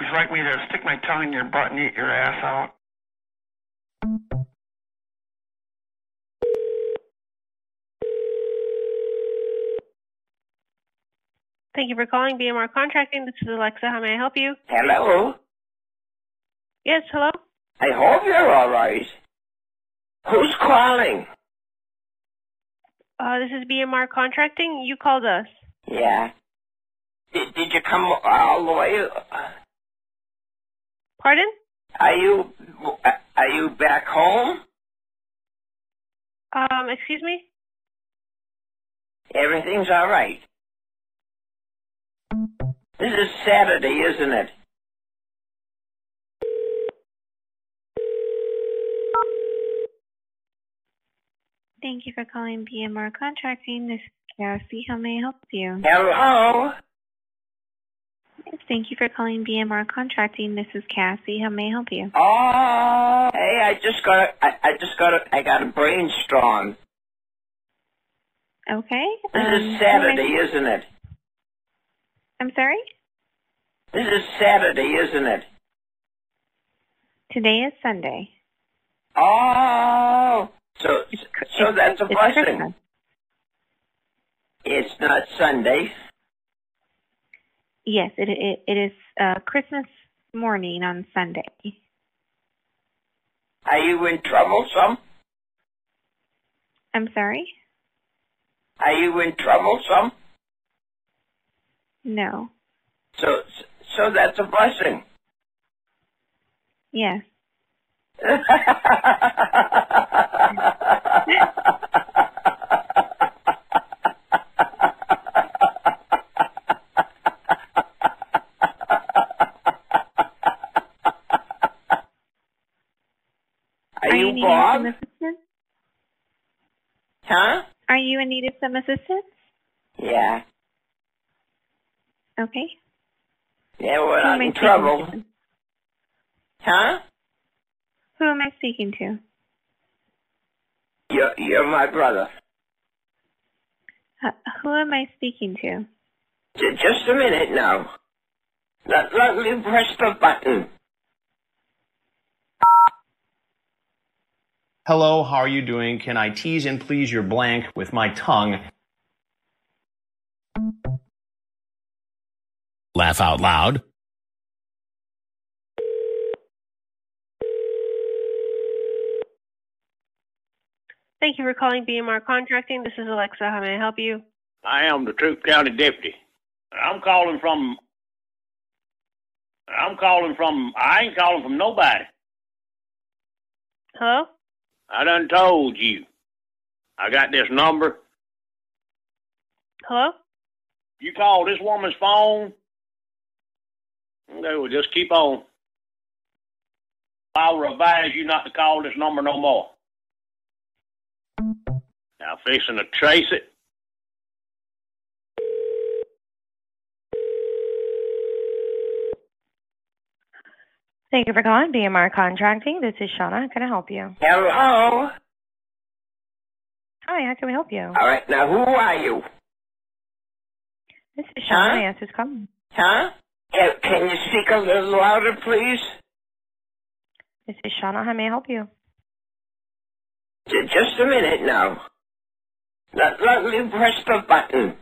Speaker 44: Would you like me to stick my tongue in your butt and eat your ass out?
Speaker 92: Thank you for calling BMR Contracting. This is Alexa. How may I help you?
Speaker 27: Hello.
Speaker 92: Yes, hello?
Speaker 27: I hope you're all right. Who's calling?
Speaker 92: Uh, this is BMR Contracting. You called us.
Speaker 27: Yeah. Did, did you come all the way?
Speaker 92: Pardon?
Speaker 27: Are you are you back home?
Speaker 92: Um, excuse me?
Speaker 27: Everything's all right. This is Saturday, isn't it?
Speaker 92: Thank you for calling BMR Contracting. This is Cassie. How may I help you?
Speaker 27: Hello.
Speaker 92: Thank you for calling BMR Contracting. This is Cassie. How may I help you?
Speaker 27: Oh, hey, I just got a, I, I just got a, I got a brainstorm.
Speaker 92: Okay.
Speaker 27: This
Speaker 92: um,
Speaker 27: is Saturday, isn't it?
Speaker 92: I'm sorry?
Speaker 27: This is Saturday, isn't it?
Speaker 92: Today is Sunday.
Speaker 27: Oh, so so that's a
Speaker 92: it's
Speaker 27: blessing.
Speaker 92: Christmas.
Speaker 27: It's not Sunday.
Speaker 92: Yes, it, it, it is uh, Christmas morning on Sunday.
Speaker 27: Are you in trouble, some?
Speaker 92: I'm sorry?
Speaker 27: Are you in trouble, some?
Speaker 92: No.
Speaker 27: So so that's a blessing.
Speaker 92: Yes.
Speaker 27: Are,
Speaker 92: Are
Speaker 27: you,
Speaker 92: you
Speaker 27: Bob?
Speaker 92: some assistance?
Speaker 27: Huh?
Speaker 92: Are you in need of some assistance?
Speaker 27: Yeah.
Speaker 92: Okay.
Speaker 27: Yeah, we're
Speaker 92: Who
Speaker 27: not
Speaker 92: am I
Speaker 27: in
Speaker 92: speaking
Speaker 27: trouble.
Speaker 92: to?
Speaker 27: Huh?
Speaker 92: Who am I speaking to?
Speaker 27: You're you're my brother.
Speaker 92: Uh, who am I speaking to?
Speaker 27: J- just a minute now. Let, let me press the button.
Speaker 88: Hello, how are you doing? Can I tease and please your blank with my tongue?
Speaker 93: Laugh out loud.
Speaker 92: Thank you for calling BMR Contracting. This is Alexa. How may I help you?
Speaker 94: I am the Troup County Deputy. I'm calling from. I'm calling from. I ain't calling from nobody.
Speaker 92: Hello?
Speaker 94: I done told you. I got this number.
Speaker 92: Hello?
Speaker 94: You call this woman's phone. Okay, well, just keep on. I'll advise you not to call this number no more. Now, fixing to trace it.
Speaker 91: Thank you for calling BMR Contracting. This is Shauna. Can I help you?
Speaker 27: Hello.
Speaker 91: Hi, how can we help you?
Speaker 27: All right, now who are you?
Speaker 91: This is
Speaker 27: Huh?
Speaker 91: Shauna. Yes, who's calling?
Speaker 27: Huh? Can, can you speak a little louder, please?
Speaker 91: This is Shauna. How may I help you?
Speaker 27: Just a minute now. Let, let me press the button.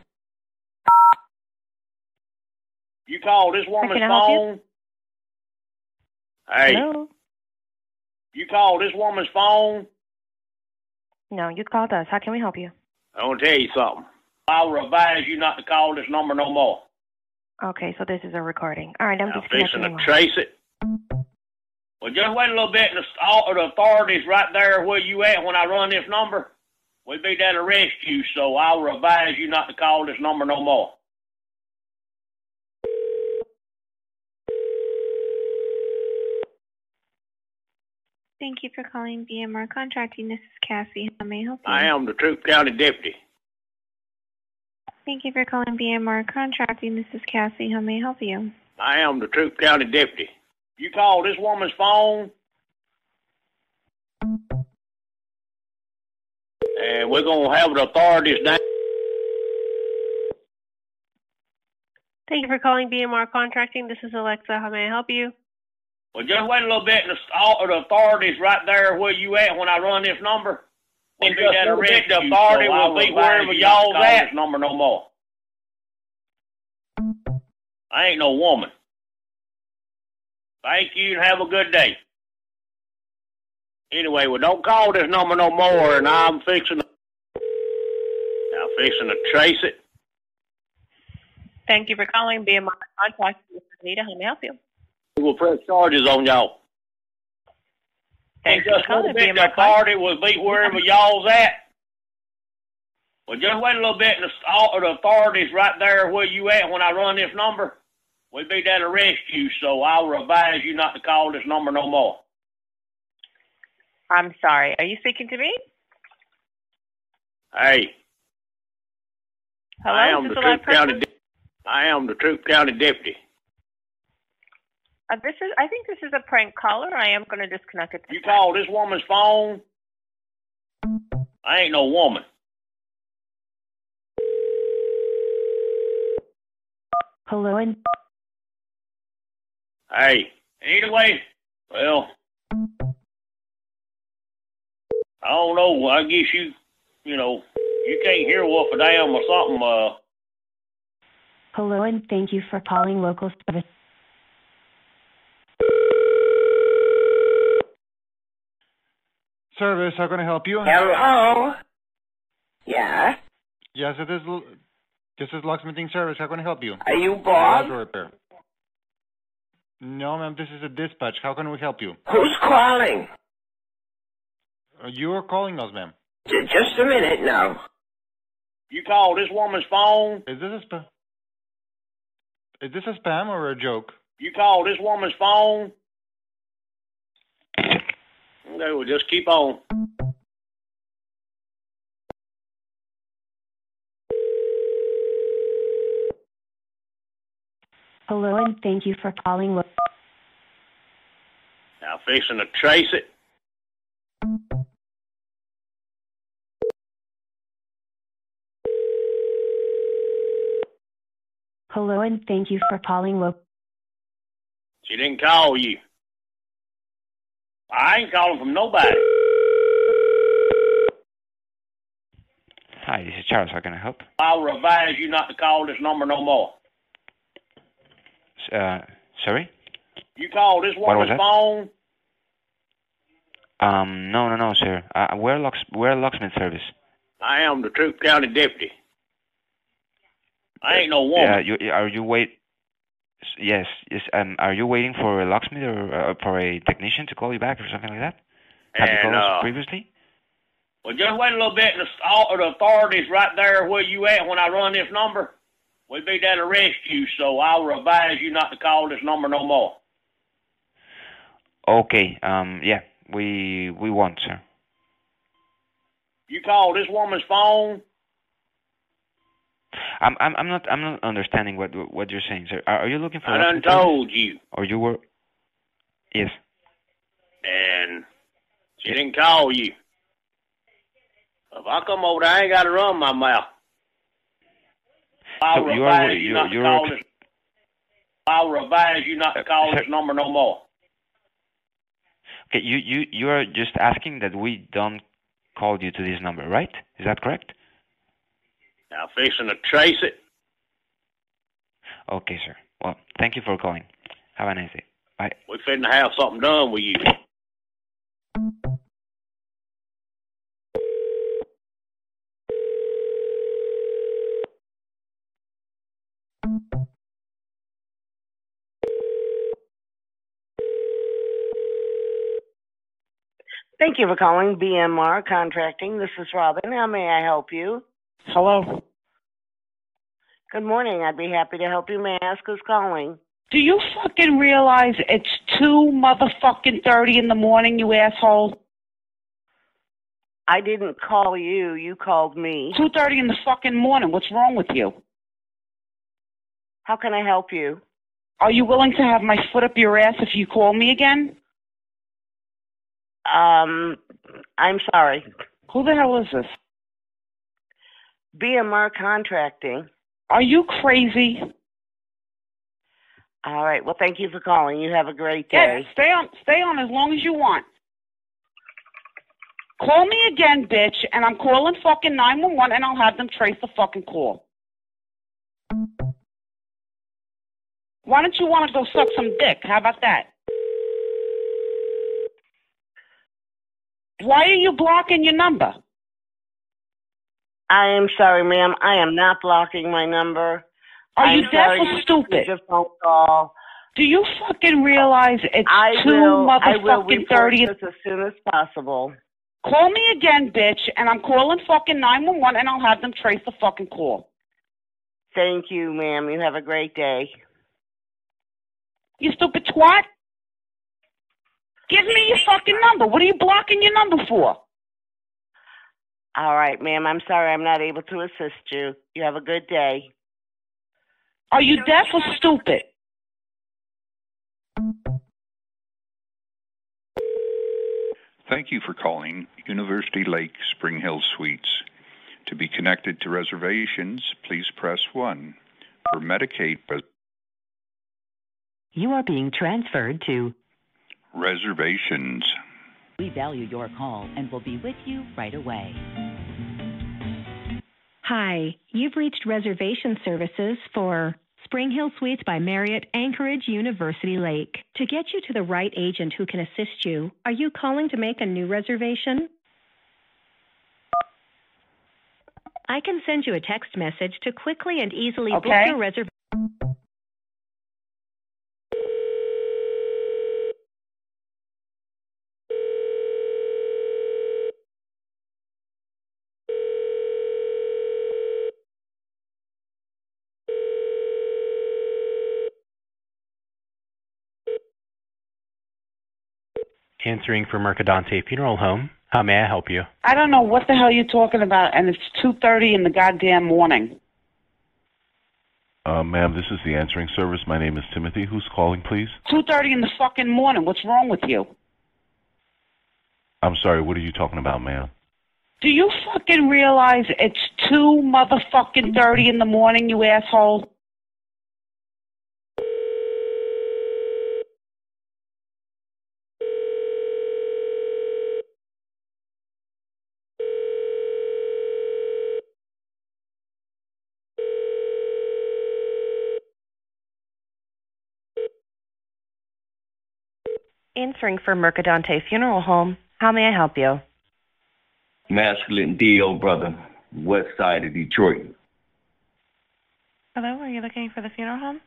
Speaker 94: You called this woman's
Speaker 91: can I help you?
Speaker 94: phone? Hey,
Speaker 91: Hello?
Speaker 94: you called this woman's phone?
Speaker 91: No, you called us. How can we help you?
Speaker 94: I want to tell you something. I'll advise you not to call this number no more.
Speaker 91: Okay, so this is a recording. All right, I'm just
Speaker 94: to trace it. Well, just wait a little bit, and the, the authorities right there where you at when I run this number, we be there to arrest you. So I'll advise you not to call this number no more.
Speaker 95: Thank you for calling BMR Contracting. This is Cassie. How may I help you?
Speaker 94: I am the Troup County deputy.
Speaker 95: Thank you for calling BMR Contracting. This is Cassie. How may I help you?
Speaker 94: I am the Troup County deputy. You called this woman's phone, and we're gonna have the authorities down.
Speaker 89: Thank you for calling BMR Contracting. This is Alexa. How may I help you?
Speaker 94: Well, just wait a little bit, and the, all the authorities right there where you at when I run this number. We'll be there arrest. The authority so will I be wherever you not to y'all's at. Number no more. I ain't no woman. Thank you and have a good day. Anyway, well, don't call this number no more, and I'm fixing to, I'm fixing to trace it.
Speaker 89: Thank you for calling BMR Contracting. This is Anita. How may I help you?
Speaker 94: We will press charges on y'all.
Speaker 89: Thank
Speaker 94: And
Speaker 89: you for
Speaker 94: just
Speaker 89: calling
Speaker 94: a bit,
Speaker 89: BMR
Speaker 94: the authority will be wherever y'all's at. Well, just wait a little bit, and the, all the authorities right there where you at when I run this number, we be there to arrest you. So I'll advise you not to call this number no more.
Speaker 89: I'm sorry. Are you speaking to me?
Speaker 94: Hey,
Speaker 89: Hello?
Speaker 94: I am the Troup County. I am the Troup County deputy.
Speaker 89: Uh, this is. I think this is a prank caller. I am going to disconnect it.
Speaker 94: You called this woman's phone. I ain't no woman.
Speaker 87: Hello and
Speaker 94: Hey, anyway, well, I don't know. I guess you, you know, you can't hear what a damn or something. Uh,
Speaker 87: hello and thank you for calling local service.
Speaker 96: Service, how can I help you?
Speaker 27: Hello? Yeah?
Speaker 96: Yes, it is. This is locksmithing service. How can I help you?
Speaker 27: Are you Bob?
Speaker 96: Auto repair. No, ma'am. This is a dispatch. How can we help you?
Speaker 27: Who's calling?
Speaker 96: Uh, You are calling us, ma'am.
Speaker 27: J- Just a minute now.
Speaker 94: you called this woman's phone.
Speaker 96: Is this a spam? Is this a spam or a joke?
Speaker 94: You called this woman's phone. Okay, well, just keep on.
Speaker 87: Hello and thank you for calling.
Speaker 94: Now, fixing to trace it.
Speaker 87: Hello and thank you for calling.
Speaker 94: She didn't call you. I ain't calling from nobody.
Speaker 97: Hi, this is Charles. How can I help?
Speaker 94: I'll advise you not to call this number no more.
Speaker 97: Uh, sorry?
Speaker 94: You call this woman's phone.
Speaker 97: Um, no, no, no, sir. Uh, we're locks, we're locksmith service.
Speaker 94: I am the Troup County deputy. I ain't no woman.
Speaker 97: Yeah, you are you wait? Yes, yes. Um, are you waiting for a locksmith or uh, for a technician to call you back or something like that? Have you
Speaker 94: And,
Speaker 97: called us previously?
Speaker 94: Well, just wait a little bit, and the, all the authorities right there where you at when I run this number, we be there to arrest you. So I'll advise you not to call this number no more.
Speaker 97: Okay. Um, yeah, we we won't, sir.
Speaker 94: You call this woman's phone.
Speaker 97: I'm I'm I'm not I'm not understanding what what you're saying, sir. Are, are you looking for?
Speaker 94: I done told you,
Speaker 97: Or you were? Yes.
Speaker 94: and she didn't call you. If I come over there, I ain't got to run my mouth. I'll
Speaker 97: So you are-
Speaker 94: you not to
Speaker 97: you're
Speaker 94: call. I'll advise you not to uh, call this number no more.
Speaker 97: Okay. You you you are just asking that we don't call you to this number, right? Is that correct?
Speaker 94: Now, fixing to trace it.
Speaker 97: Okay, sir. Well, thank you for calling. Have a nice day. Bye.
Speaker 94: We finna have something done with you.
Speaker 98: Thank you for calling BMR Contracting. This is Robin. How may I help you?
Speaker 92: Hello.
Speaker 98: Good morning. I'd be happy to help you. May I ask who's calling?
Speaker 92: Do you fucking realize it's two motherfucking thirty in the morning, you asshole?
Speaker 98: I didn't call you. You called me.
Speaker 92: Two thirty in the fucking morning. What's wrong with you?
Speaker 98: How can I help you?
Speaker 92: Are you willing to have my foot up your ass if you call me again?
Speaker 98: Um, I'm sorry.
Speaker 92: Who the hell is this?
Speaker 98: BMR Contracting.
Speaker 92: Are you crazy?
Speaker 98: All right. Well, thank you for calling. You have a great
Speaker 92: Yeah,
Speaker 98: day.
Speaker 92: stay on stay on as long as you want. Call me again, bitch, and I'm calling fucking 911 and I'll have them trace the fucking call. Why don't you want to go suck some dick? How about that? Why are you blocking your number?
Speaker 98: I am sorry, ma'am. I am not blocking my number.
Speaker 92: Are
Speaker 98: I'm
Speaker 92: you deaf or stupid?
Speaker 98: a phone call.
Speaker 92: Do you fucking realize it's
Speaker 98: I
Speaker 92: two
Speaker 98: will. I
Speaker 92: motherfucking thirty?
Speaker 98: as soon as possible.
Speaker 92: Call me again, bitch, and I'm calling fucking 911 and I'll have them trace the fucking call.
Speaker 98: Thank you, ma'am. You have a great day.
Speaker 92: You stupid twat. Give me your fucking number. What are you blocking your number for?
Speaker 98: All right, ma'am. I'm sorry I'm not able to assist you. You have a good day.
Speaker 92: Are you deaf or stupid?
Speaker 99: Thank you for calling University Lake Spring Hill Suites. To be connected to reservations, please press 1. For Medicaid res-
Speaker 100: You are being transferred to.
Speaker 99: reservations,
Speaker 100: We value your call and will be with you right away.
Speaker 35: Hi, you've reached reservation services for Spring Hill Suites by Marriott Anchorage University Lake. To get you to the right agent who can assist you, are you calling to make a new reservation? I can send you a text message to quickly and easily book your reservation.
Speaker 27: Answering for Mercadante Funeral Home. How may I help you?
Speaker 92: I don't know what the hell you're talking about, and it's 2.30 in the goddamn morning.
Speaker 101: Uh, ma'am, this is the answering service. My name is Timothy. Who's calling, please?
Speaker 92: 2.30 in the fucking morning. What's wrong with you?
Speaker 101: I'm sorry, what are you talking about, ma'am?
Speaker 92: Do you fucking realize it's 2 motherfucking 30 in the morning, you asshole?
Speaker 102: Answering for Mercadante Funeral Home. How may I help you?
Speaker 44: Masculine DL brother, west side of Detroit.
Speaker 102: Hello, are you looking for the funeral home?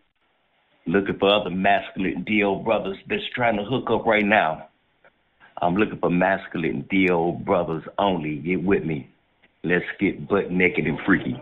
Speaker 44: Looking for other masculine DL brothers that's trying to hook up right now. I'm looking for masculine DL brothers only. Get with me. Let's get butt naked and freaky.